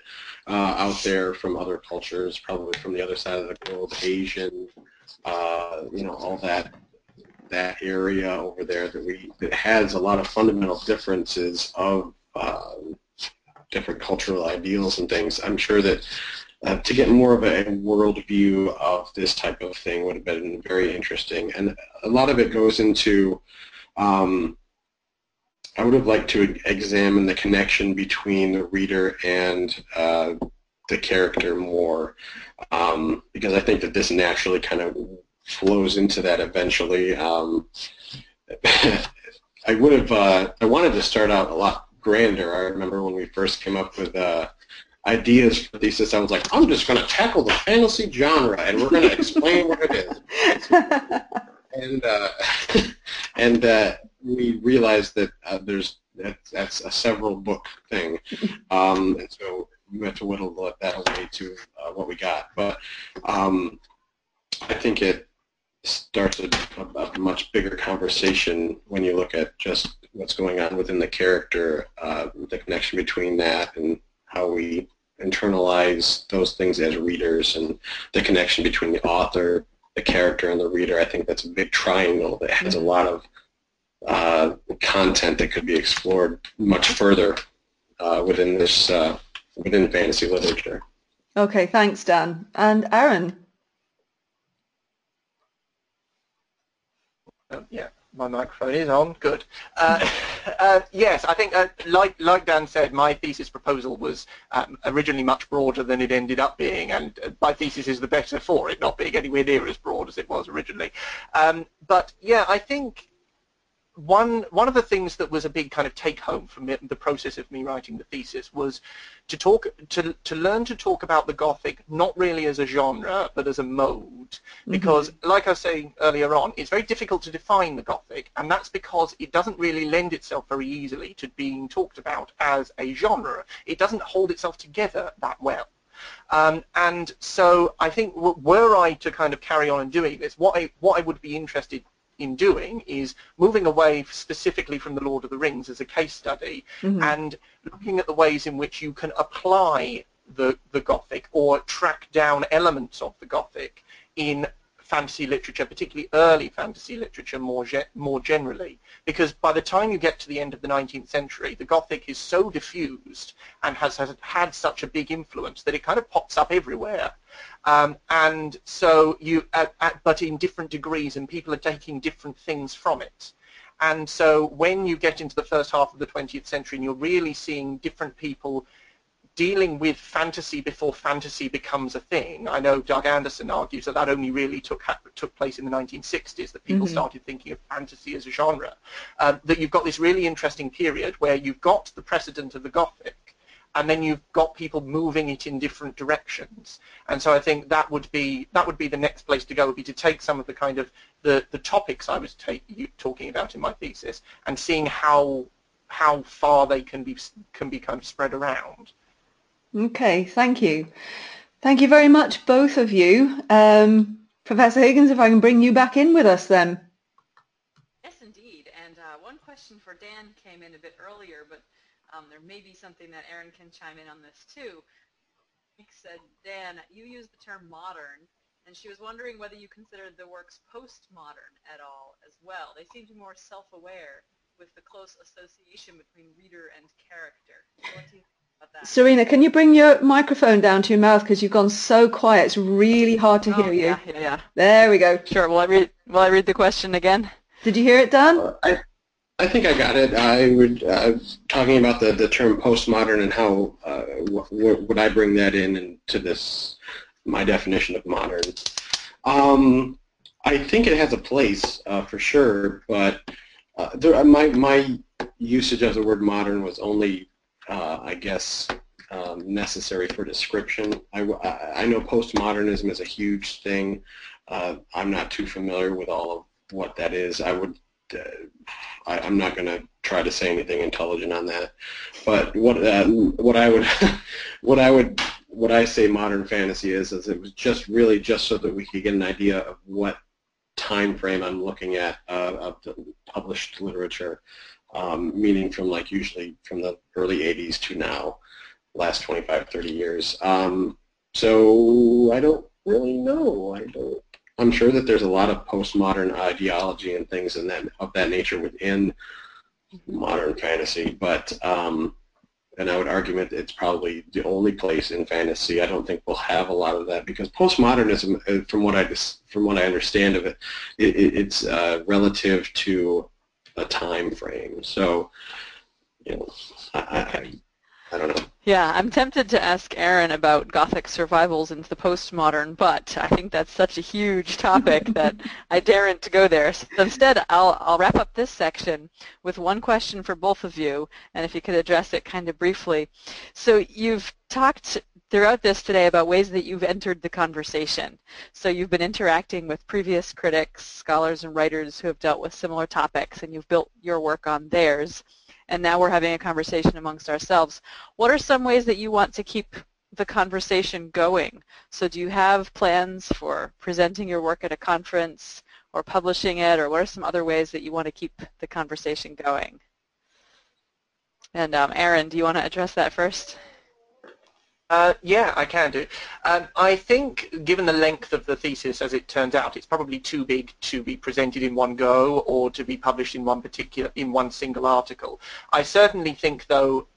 uh, out there from other cultures, probably from the other side of the globe, Asian, uh, you know, all that that area over there that we that has a lot of fundamental differences of uh, different cultural ideals and things. I'm sure that uh, to get more of a worldview of this type of thing would have been very interesting. And a lot of it goes into, um, I would have liked to examine the connection between the reader and uh, the character more, um, because I think that this naturally kind of flows into that eventually. Um, (laughs) I would have, uh, I wanted to start out a lot grander. I remember when we first came up with uh, ideas for thesis, I was like, I'm just going to tackle the fantasy genre and we're going to explain what it is. (laughs) and uh, (laughs) and uh, we realized that uh, there's that, that's a several book thing, um, and so we had to whittle that away to uh, what we got. But um, I think it starts a, a, much bigger conversation when you look at just what's going on within the character, uh, the connection between that and how we internalize those things as readers and the connection between the author, the character, and the reader. I think that's a big triangle that has a lot of uh, content that could be explored much further uh, within this uh, within fantasy literature. Okay, thanks, Dan. And Aaron? Um, yeah, my microphone is on. Good. Uh, (laughs) uh, yes, I think, uh, like like Dan said, my thesis proposal was um, originally much broader than it ended up being, and uh, my thesis is the better for it not being anywhere near as broad as it was originally. Um, but yeah, I think one one of the things that was a big kind of take home from it, the process of me writing the thesis was to talk to to learn to talk about the Gothic not really as a genre but as a mode mm-hmm. because mm-hmm. like I was saying earlier on it's very difficult to define the Gothic and that's because it doesn't really lend itself very easily to being talked about as a genre it doesn't hold itself together that well um, and so I think were I to kind of carry on and doing this, what I what I would be interested in doing is moving away specifically from the Lord of the Rings as a case study mm-hmm. and looking at the ways in which you can apply the, the Gothic or track down elements of the Gothic in fantasy literature, particularly early fantasy literature more, ge- more generally. Because by the time you get to the end of the 19th century, the Gothic is so diffused and has, has had such a big influence that it kind of pops up everywhere. Um, and so you, uh, uh, but in different degrees, and people are taking different things from it. And so when you get into the first half of the 20th century and you're really seeing different people dealing with fantasy before fantasy becomes a thing. I know Doug Anderson argues that that only really took took place in the 1960s, that people mm-hmm. started thinking of fantasy as a genre. Um, that you've got this really interesting period where you've got the precedent of the Gothic, and then you've got people moving it in different directions. And so I think that would be that would be the next place to go would be to take some of the kind of the, the topics I was take, talking about in my thesis and seeing how how far they can be can be kind of spread around. Okay, thank you. Thank you very much, both of you. Um, Professor Higgins, if I can bring you back in with us then. Yes, indeed. And uh, one question for Dan came in a bit earlier, but um, there may be something that Erin can chime in on this too. Nick said, Dan, you use the term modern, and she was wondering whether you considered the works postmodern at all as well. They seem to be more self-aware with the close association between reader and character. What do you Serena, can you bring your microphone down to your mouth because you've gone so quiet? It's really hard to oh, hear you. Yeah, yeah, yeah. There we go. Sure. Will I read? Will I read the question again? Did you hear it, Dan? I, I think I got it. I would uh, talking about the, the term postmodern and how uh, would I bring that in into this my definition of modern. Um, I think it has a place uh, for sure, but uh, there, my my usage of the word modern was only uh, I guess, um, necessary for description. I, I, know postmodernism is a huge thing. Uh, I'm not too familiar with all of what that is. I would, uh, I, am not going to try to say anything intelligent on that. But what uh, what I would (laughs) what I would what I say modern fantasy is is it was just really just so that we could get an idea of what time frame I'm looking at uh, of the published literature um, meaning from like usually from the early 80s to now, last 25, 30 years. Um, so I don't really know. I don't. I'm sure that there's a lot of postmodern ideology and things in that of that nature within modern fantasy, but um, and I would argue that it's probably the only place in fantasy. I don't think we'll have a lot of that because postmodernism, uh, from what I from what I understand of it, it it's uh, relative to a time frame. So, you know, I, I, I don't know. Yeah, I'm tempted to ask Aaron about Gothic survivals into the postmodern, but I think that's such a huge (laughs) topic that I daren't go there. So instead, I'll, I'll wrap up this section with one question for both of you, and if you could address it kind of briefly. So you've talked throughout this today about ways that you've entered the conversation. So you've been interacting with previous critics, scholars, and writers who have dealt with similar topics, and you've built your work on theirs. And now we're having a conversation amongst ourselves. What are some ways that you want to keep the conversation going? So do you have plans for presenting your work at a conference or publishing it, or what are some other ways that you want to keep the conversation going? And um, Erin, do you want to address that first? Uh, yeah, I can do. Um, I think, given the length of the thesis as it turns out, it's probably too big to be presented in one go or to be published in one particular, in one single article. I certainly think, though,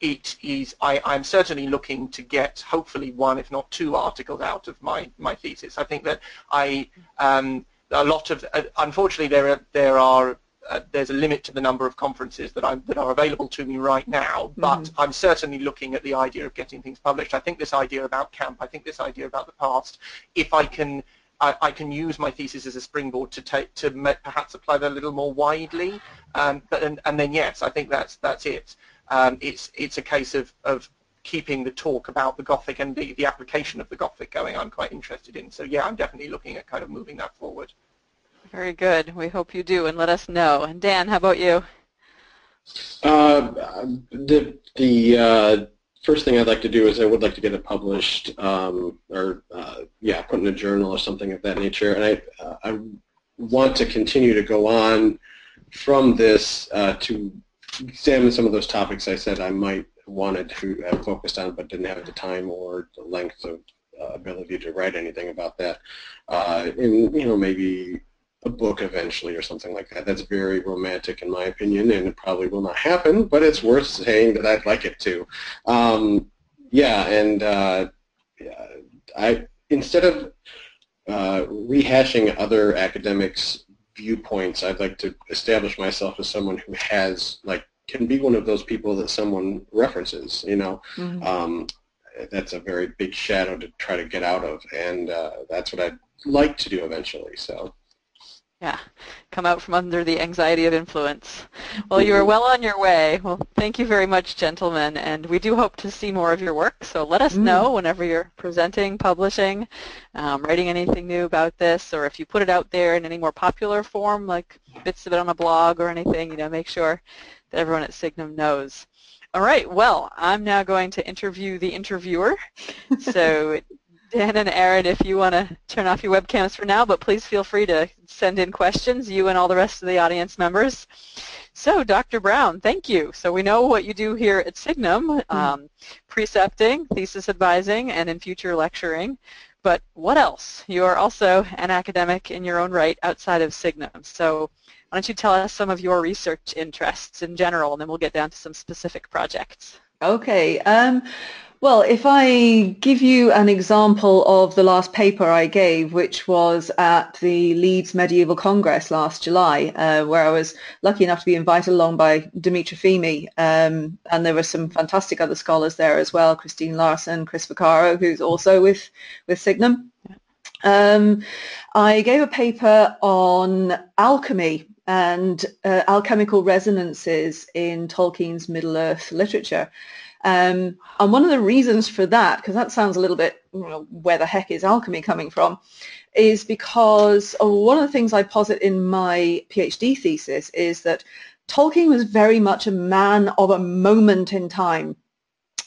it is. I, I'm certainly looking to get, hopefully, one, if not two, articles out of my my thesis. I think that I um, a lot of, uh, unfortunately, there are there are uh, there's a limit to the number of conferences that, that are available to me right now, but mm -hmm. I'm certainly looking at the idea of getting things published. I think this idea about camp, I think this idea about the past, if I can I, I can use my thesis as a springboard to take to perhaps apply that a little more widely, um, but and, and then yes, I think that's that's it. Um, it's it's a case of, of keeping the talk about the Gothic and the, the application of the Gothic going. I'm quite interested in. So yeah, I'm definitely looking at kind of moving that forward. Very good. We hope you do, and let us know. And Dan, how about you? Uh, the the uh, first thing I'd like to do is I would like to get it published, um, or uh, yeah, put in a journal or something of that nature. And I uh, I want to continue to go on from this uh, to examine some of those topics I said I might wanted to have focused on, but didn't have the time or the length of uh, ability to write anything about that. in you know maybe a book eventually or something like that. That's very romantic in my opinion, and it probably will not happen, but it's worth saying that I'd like it to. Um, yeah, and uh, I instead of uh, rehashing other academics' viewpoints, I'd like to establish myself as someone who has like can be one of those people that someone references. You know, Mhm. um, that's a very big shadow to try to get out of, and uh, that's what I'd like to do eventually. So. Yeah, come out from under the anxiety of influence. Well, you are well on your way. Well, thank you very much, gentlemen, and we do hope to see more of your work. So let us Mm. know whenever you're presenting, publishing, um, writing anything new about this, or if you put it out there in any more popular form, like bits of it on a blog or anything. You know, make sure that everyone at Signum knows. All right. Well, I'm now going to interview the interviewer. So Dan and Aaron, if you want to turn off your webcams for now, but please feel free to send in questions, you and all the rest of the audience members. So, Dr. Brown, thank you. So we know what you do here at Signum, um, precepting, thesis advising, and in future lecturing. But what else? You are also an academic in your own right outside of Signum. So why don't you tell us some of your research interests in general, and then we'll get down to some specific projects. Okay. Um, well, if I give you an example of the last paper I gave, which was at the Leeds Medieval Congress last July, uh, where I was lucky enough to be invited along by Dimitra Fimi, um, and there were some fantastic other scholars there as well, Kristine Larsen, Chris Vaccaro, who's also with, with Signum. Um, I gave a paper on alchemy and uh, alchemical resonances in Tolkien's Middle-earth literature. Um, and one of the reasons for that, because that sounds a little bit, you know, where the heck is alchemy coming from, is because one of the things I posit in my PhD thesis is that Tolkien was very much a man of a moment in time.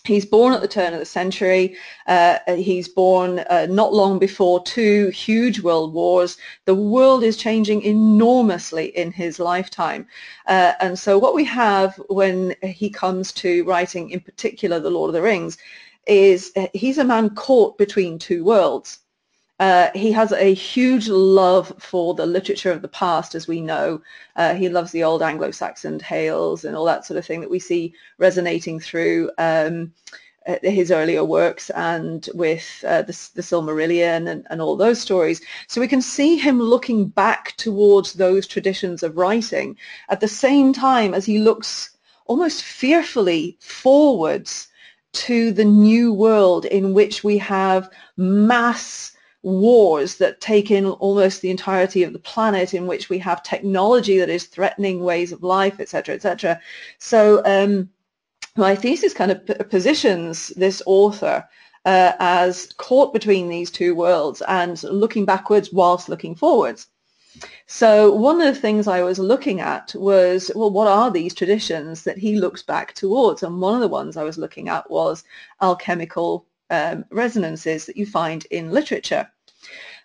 He's born at the turn of the century. Uh, he's born uh, not long before two huge world wars. The world is changing enormously in his lifetime. Uh, and so what we have when he comes to writing, in particular, The Lord of the Rings, is uh, he's a man caught between two worlds. Uh, he has a huge love for the literature of the past, as we know. Uh, he loves the old Anglo-Saxon tales and all that sort of thing that we see resonating through um, uh, his earlier works and with uh, the, the Silmarillion and, and all those stories. So we can see him looking back towards those traditions of writing at the same time as he looks almost fearfully forwards to the new world in which we have mass wars that take in almost the entirety of the planet in which we have technology that is threatening ways of life, etc., etc. So um, my thesis kind of positions this author uh, as caught between these two worlds and looking backwards whilst looking forwards. So one of the things I was looking at was, well, what are these traditions that he looks back towards? And one of the ones I was looking at was alchemical um, resonances that you find in literature.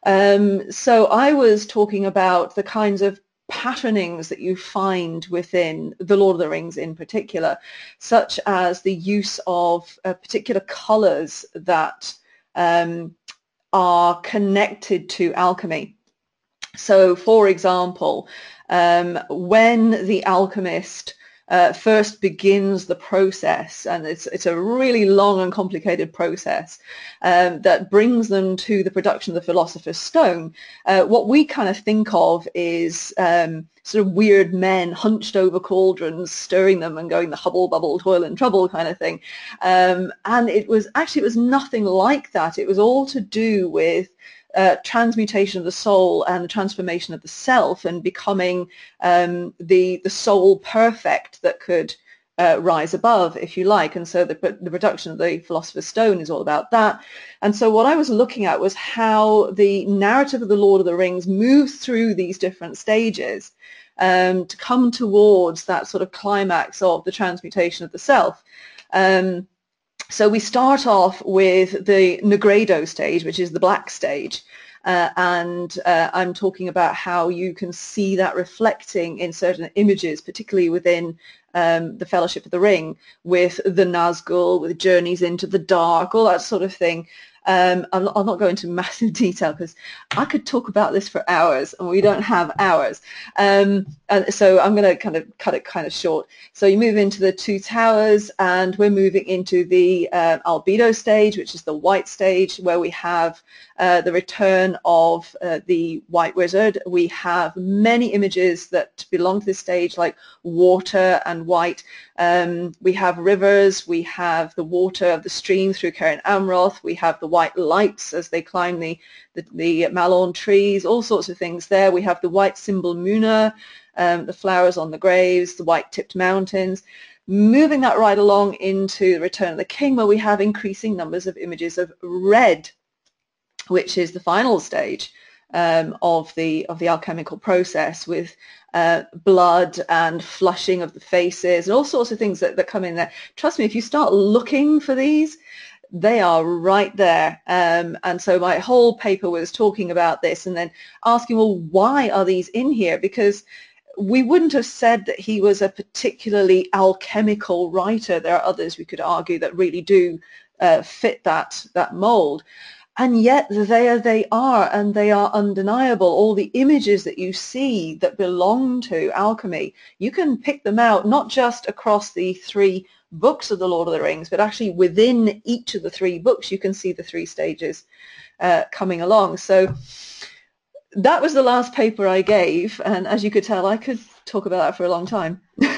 Um, so I was talking about the kinds of patternings that you find within The Lord of the Rings in particular, such as the use of uh, particular colors that um, are connected to alchemy. So, for example, um, when the alchemist uh, first begins the process, and it's, it's a really long and complicated process um, that brings them to the production of the Philosopher's Stone, uh, what we kind of think of is um, sort of weird men hunched over cauldrons, stirring them and going the hubble, bubble, toil and trouble kind of thing. Um, and it was actually, it was nothing like that. It was all to do with uh, transmutation of the soul and the transformation of the self and becoming um, the the soul perfect that could uh, rise above, if you like. And so the, the production of the Philosopher's Stone is all about that. And so what I was looking at was how the narrative of the Lord of the Rings moves through these different stages um, to come towards that sort of climax of the transmutation of the self. Um, so we start off with the Nigredo stage, which is the black stage. Uh, and uh, I'm talking about how you can see that reflecting in certain images, particularly within um, the Fellowship of the Ring, with the Nazgul, with journeys into the dark, all that sort of thing. Um, I'll, I'll, not go into massive (laughs) detail because I could talk about this for hours, and we don't have hours. Um, and so I'm going to kind of cut it kind of short. So you move into the two towers, and we're moving into the uh, albedo stage, which is the white stage, where we have uh, the return of uh, the white wizard. We have many images that belong to this stage, like water and white. Um, we have rivers, we have the water of the stream through Cerin Amroth, we have the white lights as they climb the, the, the mallorn trees, all sorts of things there. We have the white simbelmynë, um, the flowers on the graves, the white-tipped mountains. Moving that right along into the Return of the King, where we have increasing numbers of images of red, which is the final stage um, of the of the alchemical process with uh, blood and flushing of the faces and all sorts of things that, that come in there. Trust me, if you start looking for these, they are right there. Um, and so my whole paper was talking about this and then asking, well, why are these in here? Because we wouldn't have said that he was a particularly alchemical writer. There are others we could argue that really do uh, fit that that mold. And yet there they are, and they are undeniable. All the images that you see that belong to alchemy, you can pick them out not just across the three books of the Lord of the Rings, but actually within each of the three books, you can see the three stages uh, coming along. So that was the last paper I gave, and as you could tell, I could talk about that for a long time. (laughs)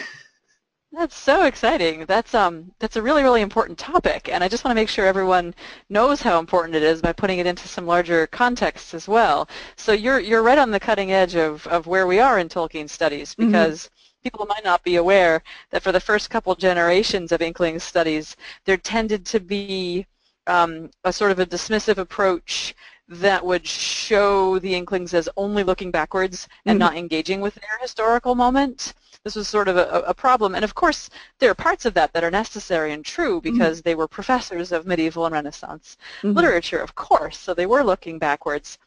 That's so exciting. That's um that's a really really important topic and I just want to make sure everyone knows how important it is by putting it into some larger context as well. So you're you're right on the cutting edge of of where we are in Tolkien studies mm-hmm. because mm-hmm. people might not be aware that for the first couple generations of Inkling studies there tended to be um, a sort of a dismissive approach that would show the Inklings as only looking backwards and mm-hmm. not engaging with their historical moment. This was sort of a, a, problem. And of course, there are parts of that that are necessary and true mm-hmm. because mm-hmm. they were professors of medieval and Renaissance mm-hmm. literature, of course, so they were looking backwards.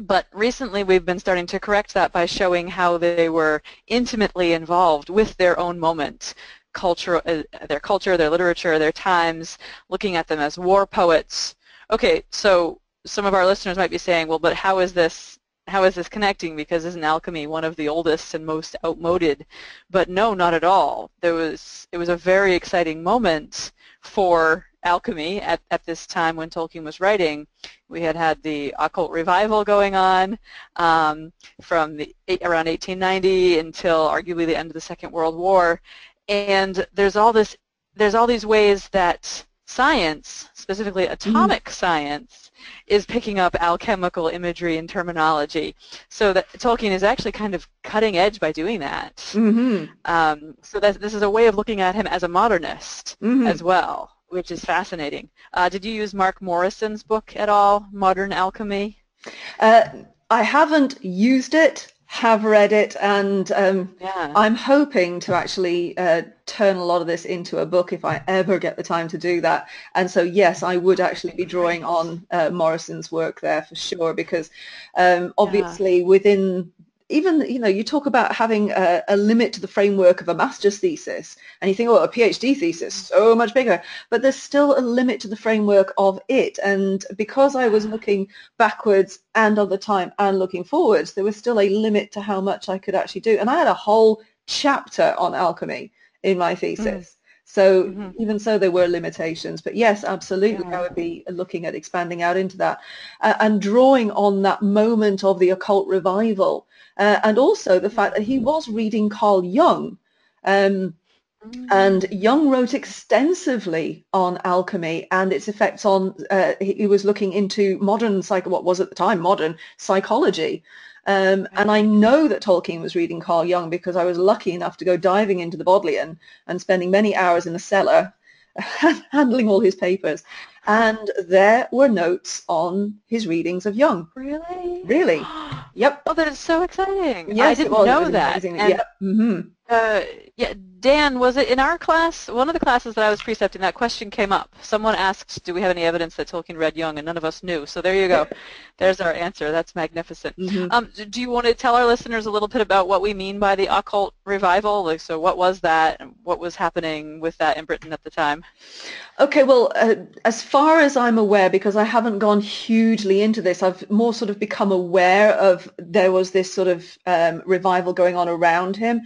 But recently we've been starting to correct that by showing how they were intimately involved with their own moment, culture, uh, their culture, their literature, their times, looking at them as war poets. Okay, so some of our listeners might be saying, well, but how is this how is this connecting? Because isn't alchemy one of the oldest and most outmoded? But no, not at all. There was it was a very exciting moment for alchemy at, at this time when Tolkien was writing. We had had the occult revival going on um, from the around 1890 until arguably the end of the Second World War, and there's all this there's all these ways that science, specifically atomic mm. science, is picking up alchemical imagery and terminology. So that Tolkien is actually kind of cutting edge by doing that. Mm-hmm. Um, so that this is a way of looking at him as a modernist mm-hmm. as well, which is fascinating. Uh, did you use Mark Morrison's book at all, Modern Alchemy? Uh, I haven't used it have read it and um, yeah. I'm hoping to actually uh, turn a lot of this into a book if I ever get the time to do that. And so yes, I would actually be drawing on uh, Morrison's work there for sure because um, obviously yeah. within even you know you talk about having a, a, limit to the framework of a master's thesis and you think oh a phd thesis so much bigger but there's still a limit to the framework of it and because i was looking backwards and on the time and looking forwards there was still a limit to how much i could actually do and i had a whole chapter on alchemy in my thesis mm. So mm-hmm. even so, there were limitations. But yes, absolutely, yeah. I would be looking at expanding out into that uh, and drawing on that moment of the occult revival uh, and also the fact that he was reading Carl Jung. Um, mm. and Jung wrote extensively on alchemy and its effects on, uh, he was looking into modern, psych- what was at the time modern psychology. Um, and I know that Tolkien was reading Carl Jung because I was lucky enough to go diving into the Bodleian and spending many hours in the cellar (laughs) handling all his papers. And there were notes on his readings of Jung. Really? Really. (gasps) Yep. Oh, that is so exciting. Yes, I didn't know that. And, yep. Mm-hmm. Uh, yeah, Dan, was it in our class? One of the classes that I was precepting, that question came up. Someone asked, do we have any evidence that Tolkien read Jung, and none of us knew. So there you go. (laughs) There's our answer. That's magnificent. Mm-hmm. Um, do you want to tell our listeners a little bit about what we mean by the occult revival? Like, so what was that, and what was happening with that in Britain at the time? Okay, well, uh, as far as I'm aware, because I haven't gone hugely into this, I've more sort of become aware of there was this sort of um, revival going on around him.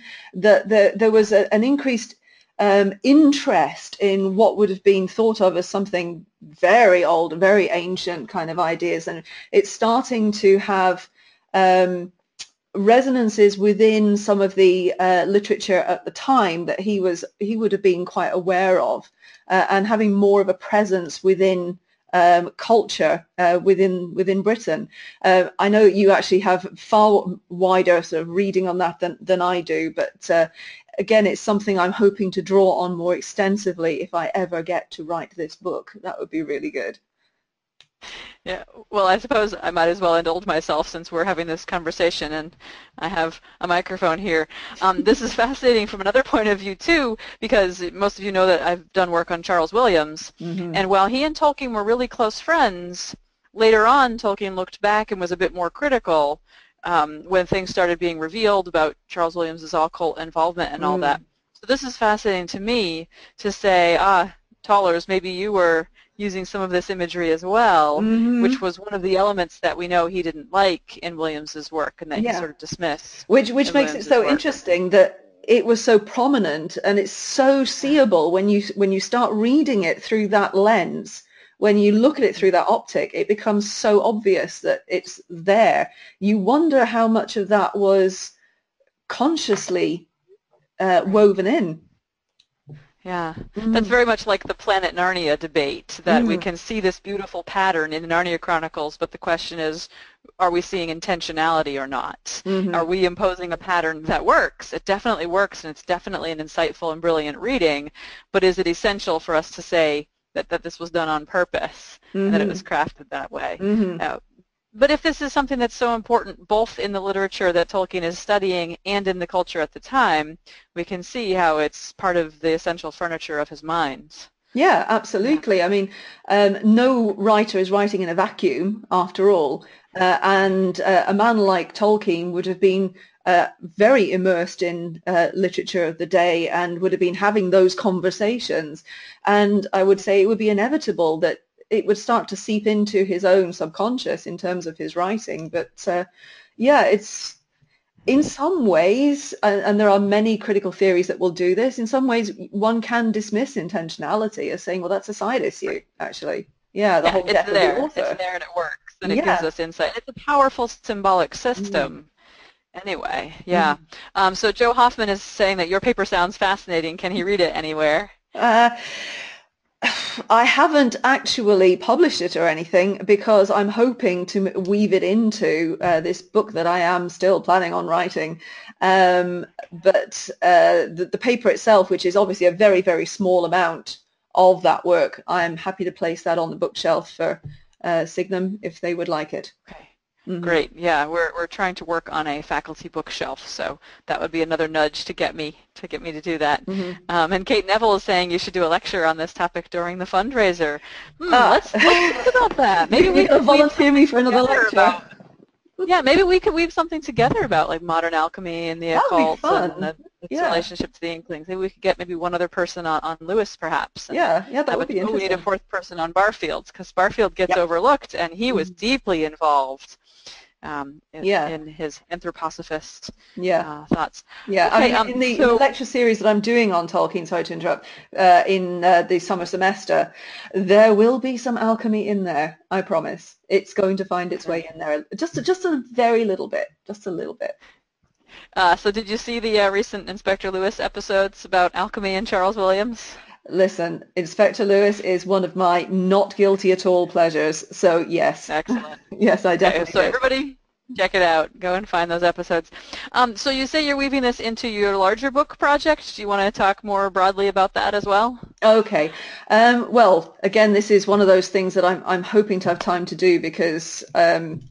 That the, there was a, an increased um, interest in what would have been thought of as something very old, very ancient kind of ideas, and it's starting to have um, resonances within some of the uh, literature at the time that he was he would have been quite aware of uh, and having more of a presence within um, culture uh, within within Britain. Uh, I know you actually have far wider sort of reading on that than, than I do, but uh, again, it's something I'm hoping to draw on more extensively if I ever get to write this book. That would be really good. Yeah, well, I suppose I might as well indulge myself since we're having this conversation and I have a microphone here. Um, this is fascinating from another point of view, too, because most of you know that I've done work on Charles Williams. Mm-hmm. And while he and Tolkien were really close friends, later on Tolkien looked back and was a bit more critical um, when things started being revealed about Charles Williams's occult involvement and all mm. that. So this is fascinating to me to say, ah, Tollers, maybe you were using some of this imagery as well, mm-hmm. which was one of the elements that we know he didn't like in Williams's work and that yeah. he sort of dismissed. Which which makes Williams's it so work. interesting that it was so prominent and it's so seeable when you when you start reading it through that lens. When you look at it through that optic, it becomes so obvious that it's there. You wonder how much of that was consciously uh, woven in. Yeah, mm. that's very much like the Planet Narnia debate, that mm. we can see this beautiful pattern in the Narnia Chronicles, but the question is, are we seeing intentionality or not? Mm-hmm. Are we imposing a pattern that works? It definitely works, and it's definitely an insightful and brilliant reading, but is it essential for us to say that, that this was done on purpose mm-hmm. and that it mm-hmm. was crafted that way? Mm-hmm. Uh, but if this is something that's so important both in the literature that Tolkien is studying and in the culture at the time, we can see how it's part of the essential furniture of his mind. Yeah, absolutely. Yeah. I mean, um, no writer is writing in a vacuum, after all. Uh, and uh, a man like Tolkien would have been uh, very immersed in uh, literature of the day and would have been having those conversations. And I would say it would be inevitable that it would start to seep into his own subconscious in terms of his writing. But uh, yeah, it's in some ways, and, and, there are many critical theories that will do this, in some ways one can dismiss intentionality as saying, well, that's a side issue, actually. Yeah, the yeah, whole it's there. The it's there and it works and it yeah. gives us insight. It's a powerful symbolic system. Mm. Anyway, yeah. Mm. Um, so Joe Hoffman is saying that your paper sounds fascinating. Can he read it anywhere? Uh, I haven't actually published it or anything because I'm hoping to weave it into uh, this book that I am still planning on writing. Um, but uh, the, the, paper itself, which is obviously a very, very small amount of that work, I'm happy to place that on the bookshelf for uh, Signum if they would like it. Okay. Mm-hmm. Great. Yeah, we're we're trying to work on a faculty bookshelf, so that would be another nudge to get me to get me to do that. Mm-hmm. Um, and Kate Neville is saying you should do a lecture on this topic during the fundraiser. Hmm, uh, let's, let's think about that. Maybe we (laughs) could volunteer me for another lecture. About, yeah, maybe we could weave something together about like modern alchemy and the occult and the, its yeah. relationship to the Inklings. Maybe we could get maybe one other person on, on Lewis, perhaps. Yeah, yeah, that would be interesting. We need a fourth person on Barfield because Barfield gets yep. overlooked, and he was mm-hmm. deeply involved um, in, yeah. in his anthroposophist yeah. uh, thoughts. Yeah, okay, I mean, um, in the so, lecture series that I'm doing on Tolkien, sorry to interrupt, uh, in uh, the summer semester, there will be some alchemy in there, I promise. It's going to find its way in there, just a, just a very little bit, just a little bit. Uh, so did you see the uh, recent Inspector Lewis episodes about alchemy and Charles Williams? Listen, Inspector Lewis is one of my not guilty at all pleasures. So yes. Excellent. (laughs) yes, I definitely. Okay, so did. everybody, check it out. Go and find those episodes. Um, so you say you're weaving this into your larger book project. Do you want to talk more broadly about that as well? Okay. Um, well, again, this is one of those things that I'm I'm hoping to have time to do because. Um,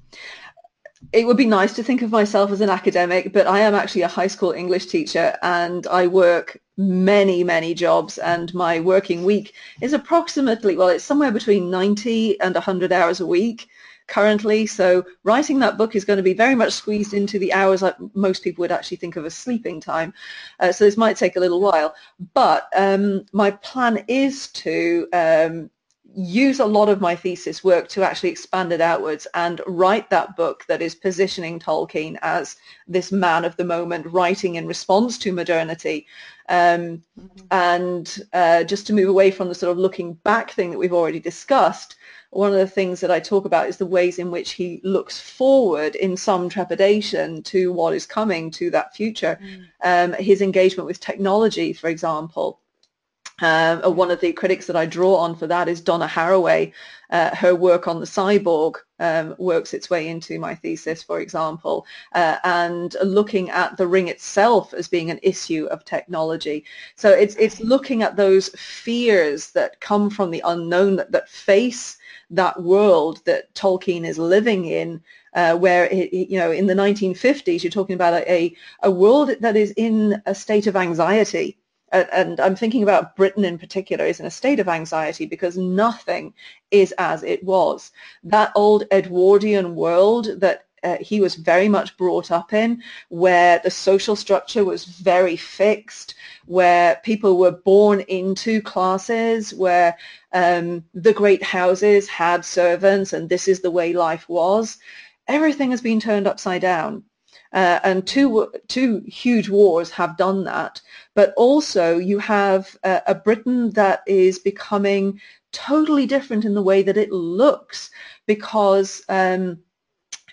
it would be nice to think of myself as an academic, but I am actually a high school English teacher and I work many, many jobs and my working week is approximately, well, it's somewhere between 90 and 100 hours a week currently. So writing that book is going to be very much squeezed into the hours that most people would actually think of as sleeping time. Uh, so this might take a little while. But um, my plan is to um, use a lot of my thesis work to actually expand it outwards and write that book that is positioning Tolkien as this man of the moment writing in response to modernity um. And uh, just to move away from the sort of looking back thing that we've already discussed, one of the things that I talk about is the ways in which he looks forward in some trepidation to what is coming to that future. Mm. Um, his engagement with technology, for example. Uh, one of the critics that I draw on for that is Donna Haraway. Uh, her work on the cyborg um, works its way into my thesis, for example, uh, and looking at the ring itself as being an issue of technology. So it's it's looking at those fears that come from the unknown that, that face that world that Tolkien is living in, uh, where it, you know in the 1950s you're talking about a, a, a world that is in a state of anxiety and I'm thinking about Britain in particular, is in a state of anxiety because nothing is as it was. That old Edwardian world that uh, he was very much brought up in, where the social structure was very fixed, where people were born into classes, where um, the great houses had servants and this is the way life was. Everything has been turned upside down. Uh, and two, two huge wars have done that. But also you have a, a Britain that is becoming totally different in the way that it looks because um,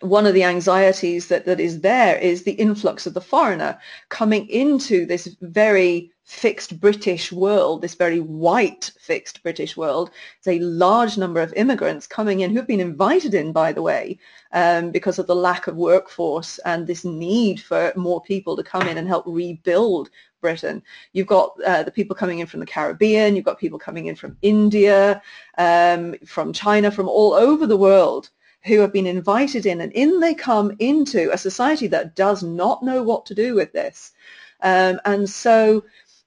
one of the anxieties that, that is there is the influx of the foreigner coming into this very fixed British world, this very white fixed British world. It's a large number of immigrants coming in who've been invited in, by the way, um, because of the lack of workforce and this need for more people to come in and help rebuild Britain. You've got uh, the people coming in from the Caribbean, you've got people coming in from India, um, from China, from all over the world who have been invited in and in they come into a society that does not know what to do with this. Um, and so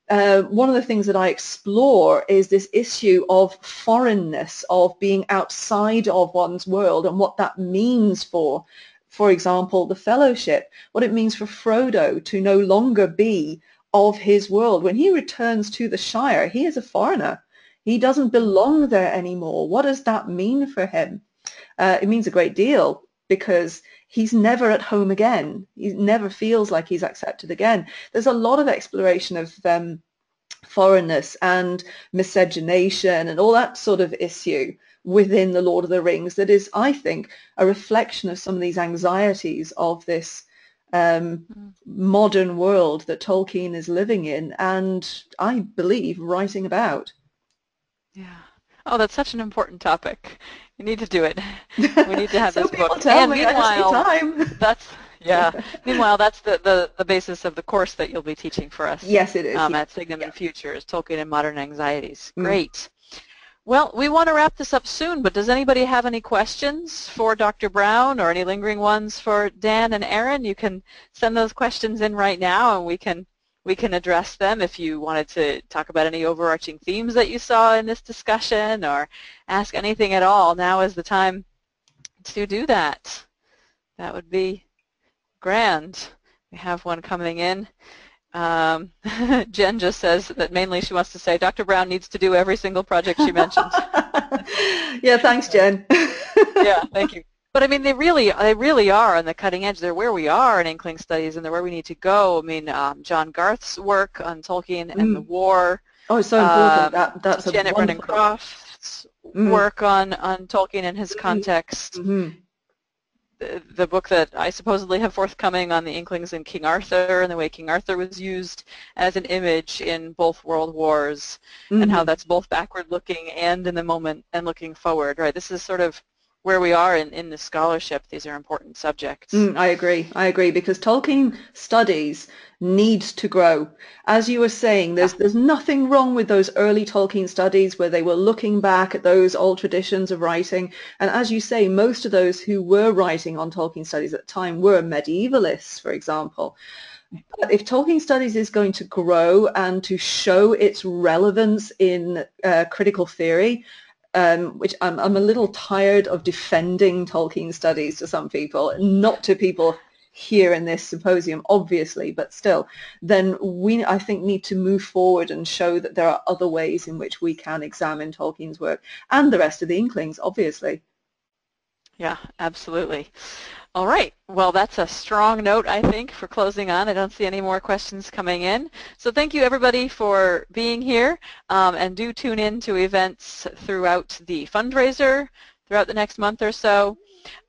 uh, one of the things that I explore is this issue of foreignness, of being outside of one's world and what that means for, for example, the fellowship, what it means for Frodo to no longer be of his world. When he returns to the Shire, he is a foreigner. He doesn't belong there anymore. What does that mean for him? uh, it means a great deal because he's never at home again. He never feels like he's accepted again. There's a lot of exploration of um, foreignness and miscegenation and all that sort of issue within the Lord of the Rings that is, I think, a reflection of some of these anxieties of this um, mm. modern world that Tolkien is living in and I believe writing about. Yeah. Oh, that's such an important topic. We need to do it. We need to have (laughs) this book. Tell and me meanwhile, time. that's yeah. (laughs) meanwhile, that's the, the, the basis of the course that you'll be teaching for us. Yes, it is. Um, at Signum yeah. in Futures, Tolkien and Modern Anxieties. Mm. Great. Well, we want to wrap this up soon, but does anybody have any questions for Dr. Brown or any lingering ones for Dan and Aaron? You can send those questions in right now and we can we can address them if you wanted to talk about any overarching themes that you saw in this discussion or ask anything at all. Now is the time to do that. That would be grand. We have one coming in. Um, (laughs) Jen just says that mainly she wants to say Dr. Brown needs to do every single project she mentions. (laughs) yeah, thanks, Jen. (laughs) yeah, thank you. But I mean, they really, they really are on the cutting edge. They're where we are in Inkling studies, and they're where we need to go. I mean, um, John Garth's work on Tolkien and mm. the war. Oh, so important. Um, that, that's Janet Brennan Croft's mm. work on on Tolkien and his mm-hmm. context. Mm-hmm. The, the, book that I supposedly have forthcoming on the Inklings and King Arthur and the way King Arthur was used as an image in both world wars, mm-hmm. and how mm-hmm. that's both backward-looking and in the moment and looking forward. Right. This is sort of where we are in, in the scholarship, these are important subjects. Mm, I agree. I agree because Tolkien studies needs to grow. As you were saying, there's there's nothing wrong with those early Tolkien studies where they were looking back at those old traditions of writing. And as you say, most of those who were writing on Tolkien studies at the time were medievalists, for example. But if Tolkien studies is going to grow and to show its relevance in uh, critical theory, um, which I'm, I'm a little tired of defending Tolkien studies to some people, not to people here in this symposium, obviously, but still, then we, I think, need to move forward and show that there are other ways in which we can examine Tolkien's work and the rest of the Inklings, obviously. Yeah, absolutely. All right. Well, that's a strong note, I think, for closing on. I don't see any more questions coming in. So thank you, everybody, for being here. Um, and do tune in to events throughout the fundraiser, throughout the next month or so.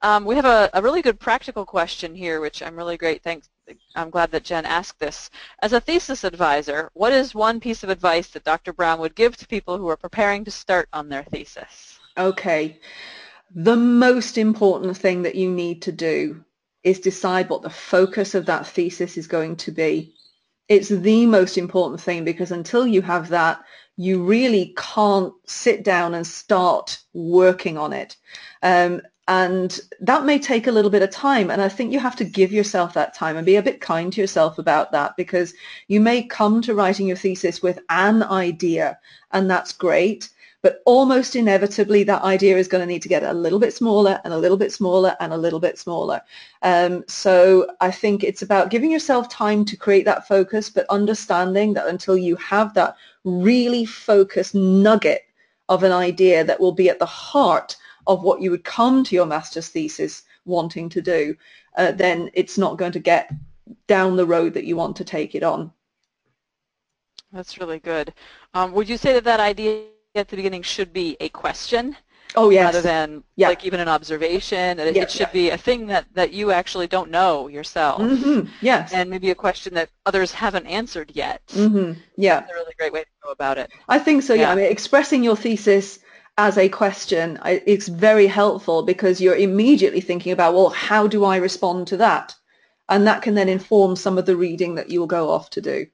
Um, we have a, a, really good practical question here, which I'm really great. Thanks. I'm glad that Jen asked this. As a thesis advisor, what is one piece of advice that Dr. Brown would give to people who are preparing to start on their thesis? Okay. The most important thing that you need to do is decide what the focus of that thesis is going to be. It's the most important thing because until you have that, you really can't sit down and start working on it. Um, and that may take a little bit of time. And I think you have to give yourself that time and be a bit kind to yourself about that because you may come to writing your thesis with an idea and that's great. But almost inevitably, that idea is going to need to get a little bit smaller and a little bit smaller and a little bit smaller. Um, so I think it's about giving yourself time to create that focus, but understanding that until you have that really focused nugget of an idea that will be at the heart of what you would come to your master's thesis wanting to do, uh, then it's not going to get down the road that you want to take it on. That's really good. Um, would you say that that idea at the beginning should be a question. Oh yes. Rather than yeah. like even an observation. It, yeah, it should yeah. be a thing that, that you actually don't know yourself. Mm-hmm. Yes. And maybe a question that others haven't answered yet. Mm-hmm. Yeah. That's a really great way to go about it. I think so. Yeah. I mean, expressing your thesis as a question, it's very helpful because you're immediately thinking about, well, how do I respond to that? And that can then inform some of the reading that you will go off to do.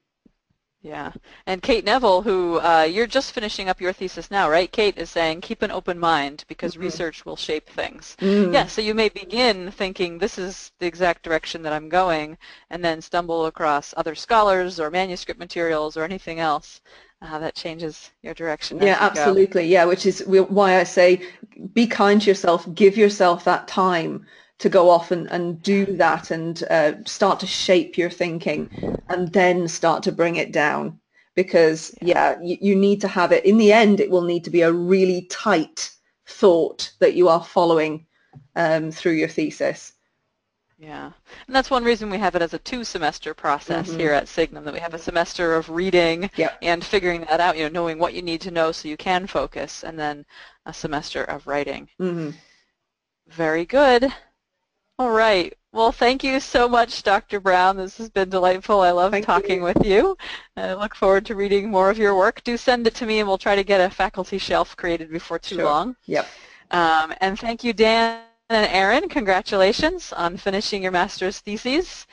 Yeah, and Kate Neville, who uh, you're just finishing up your thesis now, right? Kate is saying keep an open mind because mm-hmm. research will shape things. Mm. Yeah, so you may begin thinking this is the exact direction that I'm going, and then stumble across other scholars or manuscript materials or anything else uh, that changes your direction. Yeah, absolutely. Go. Yeah, which is why I say be kind to yourself, give yourself that time to go off and, and do that and uh, start to shape your thinking and then start to bring it down because yeah you, you need to have it in the end it will need to be a really tight thought that you are following um, through your thesis yeah, and that's one reason we have it as a two-semester process mm-hmm. here at Signum, that we have a semester of reading yep. and figuring that out, you know, knowing what you need to know so you can focus, and then a semester of writing. Mm-hmm. Very good. All right. Well, thank you so much, Dr. Brown. This has been delightful. I love thank talking you. with you. I look forward to reading more of your work. Do send it to me, and we'll try to get a faculty shelf created before too sure. long. Yep. Um, and thank you, Dan and Aaron. Congratulations on finishing your master's theses.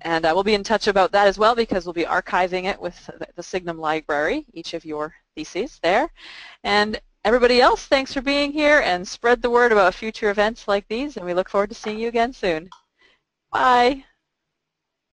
And I will be in touch about that as well because we'll be archiving it with the Signum Library, each of your theses there. And Everybody else, thanks for being here and spread the word about future events like these and we look forward to seeing you again soon. Bye.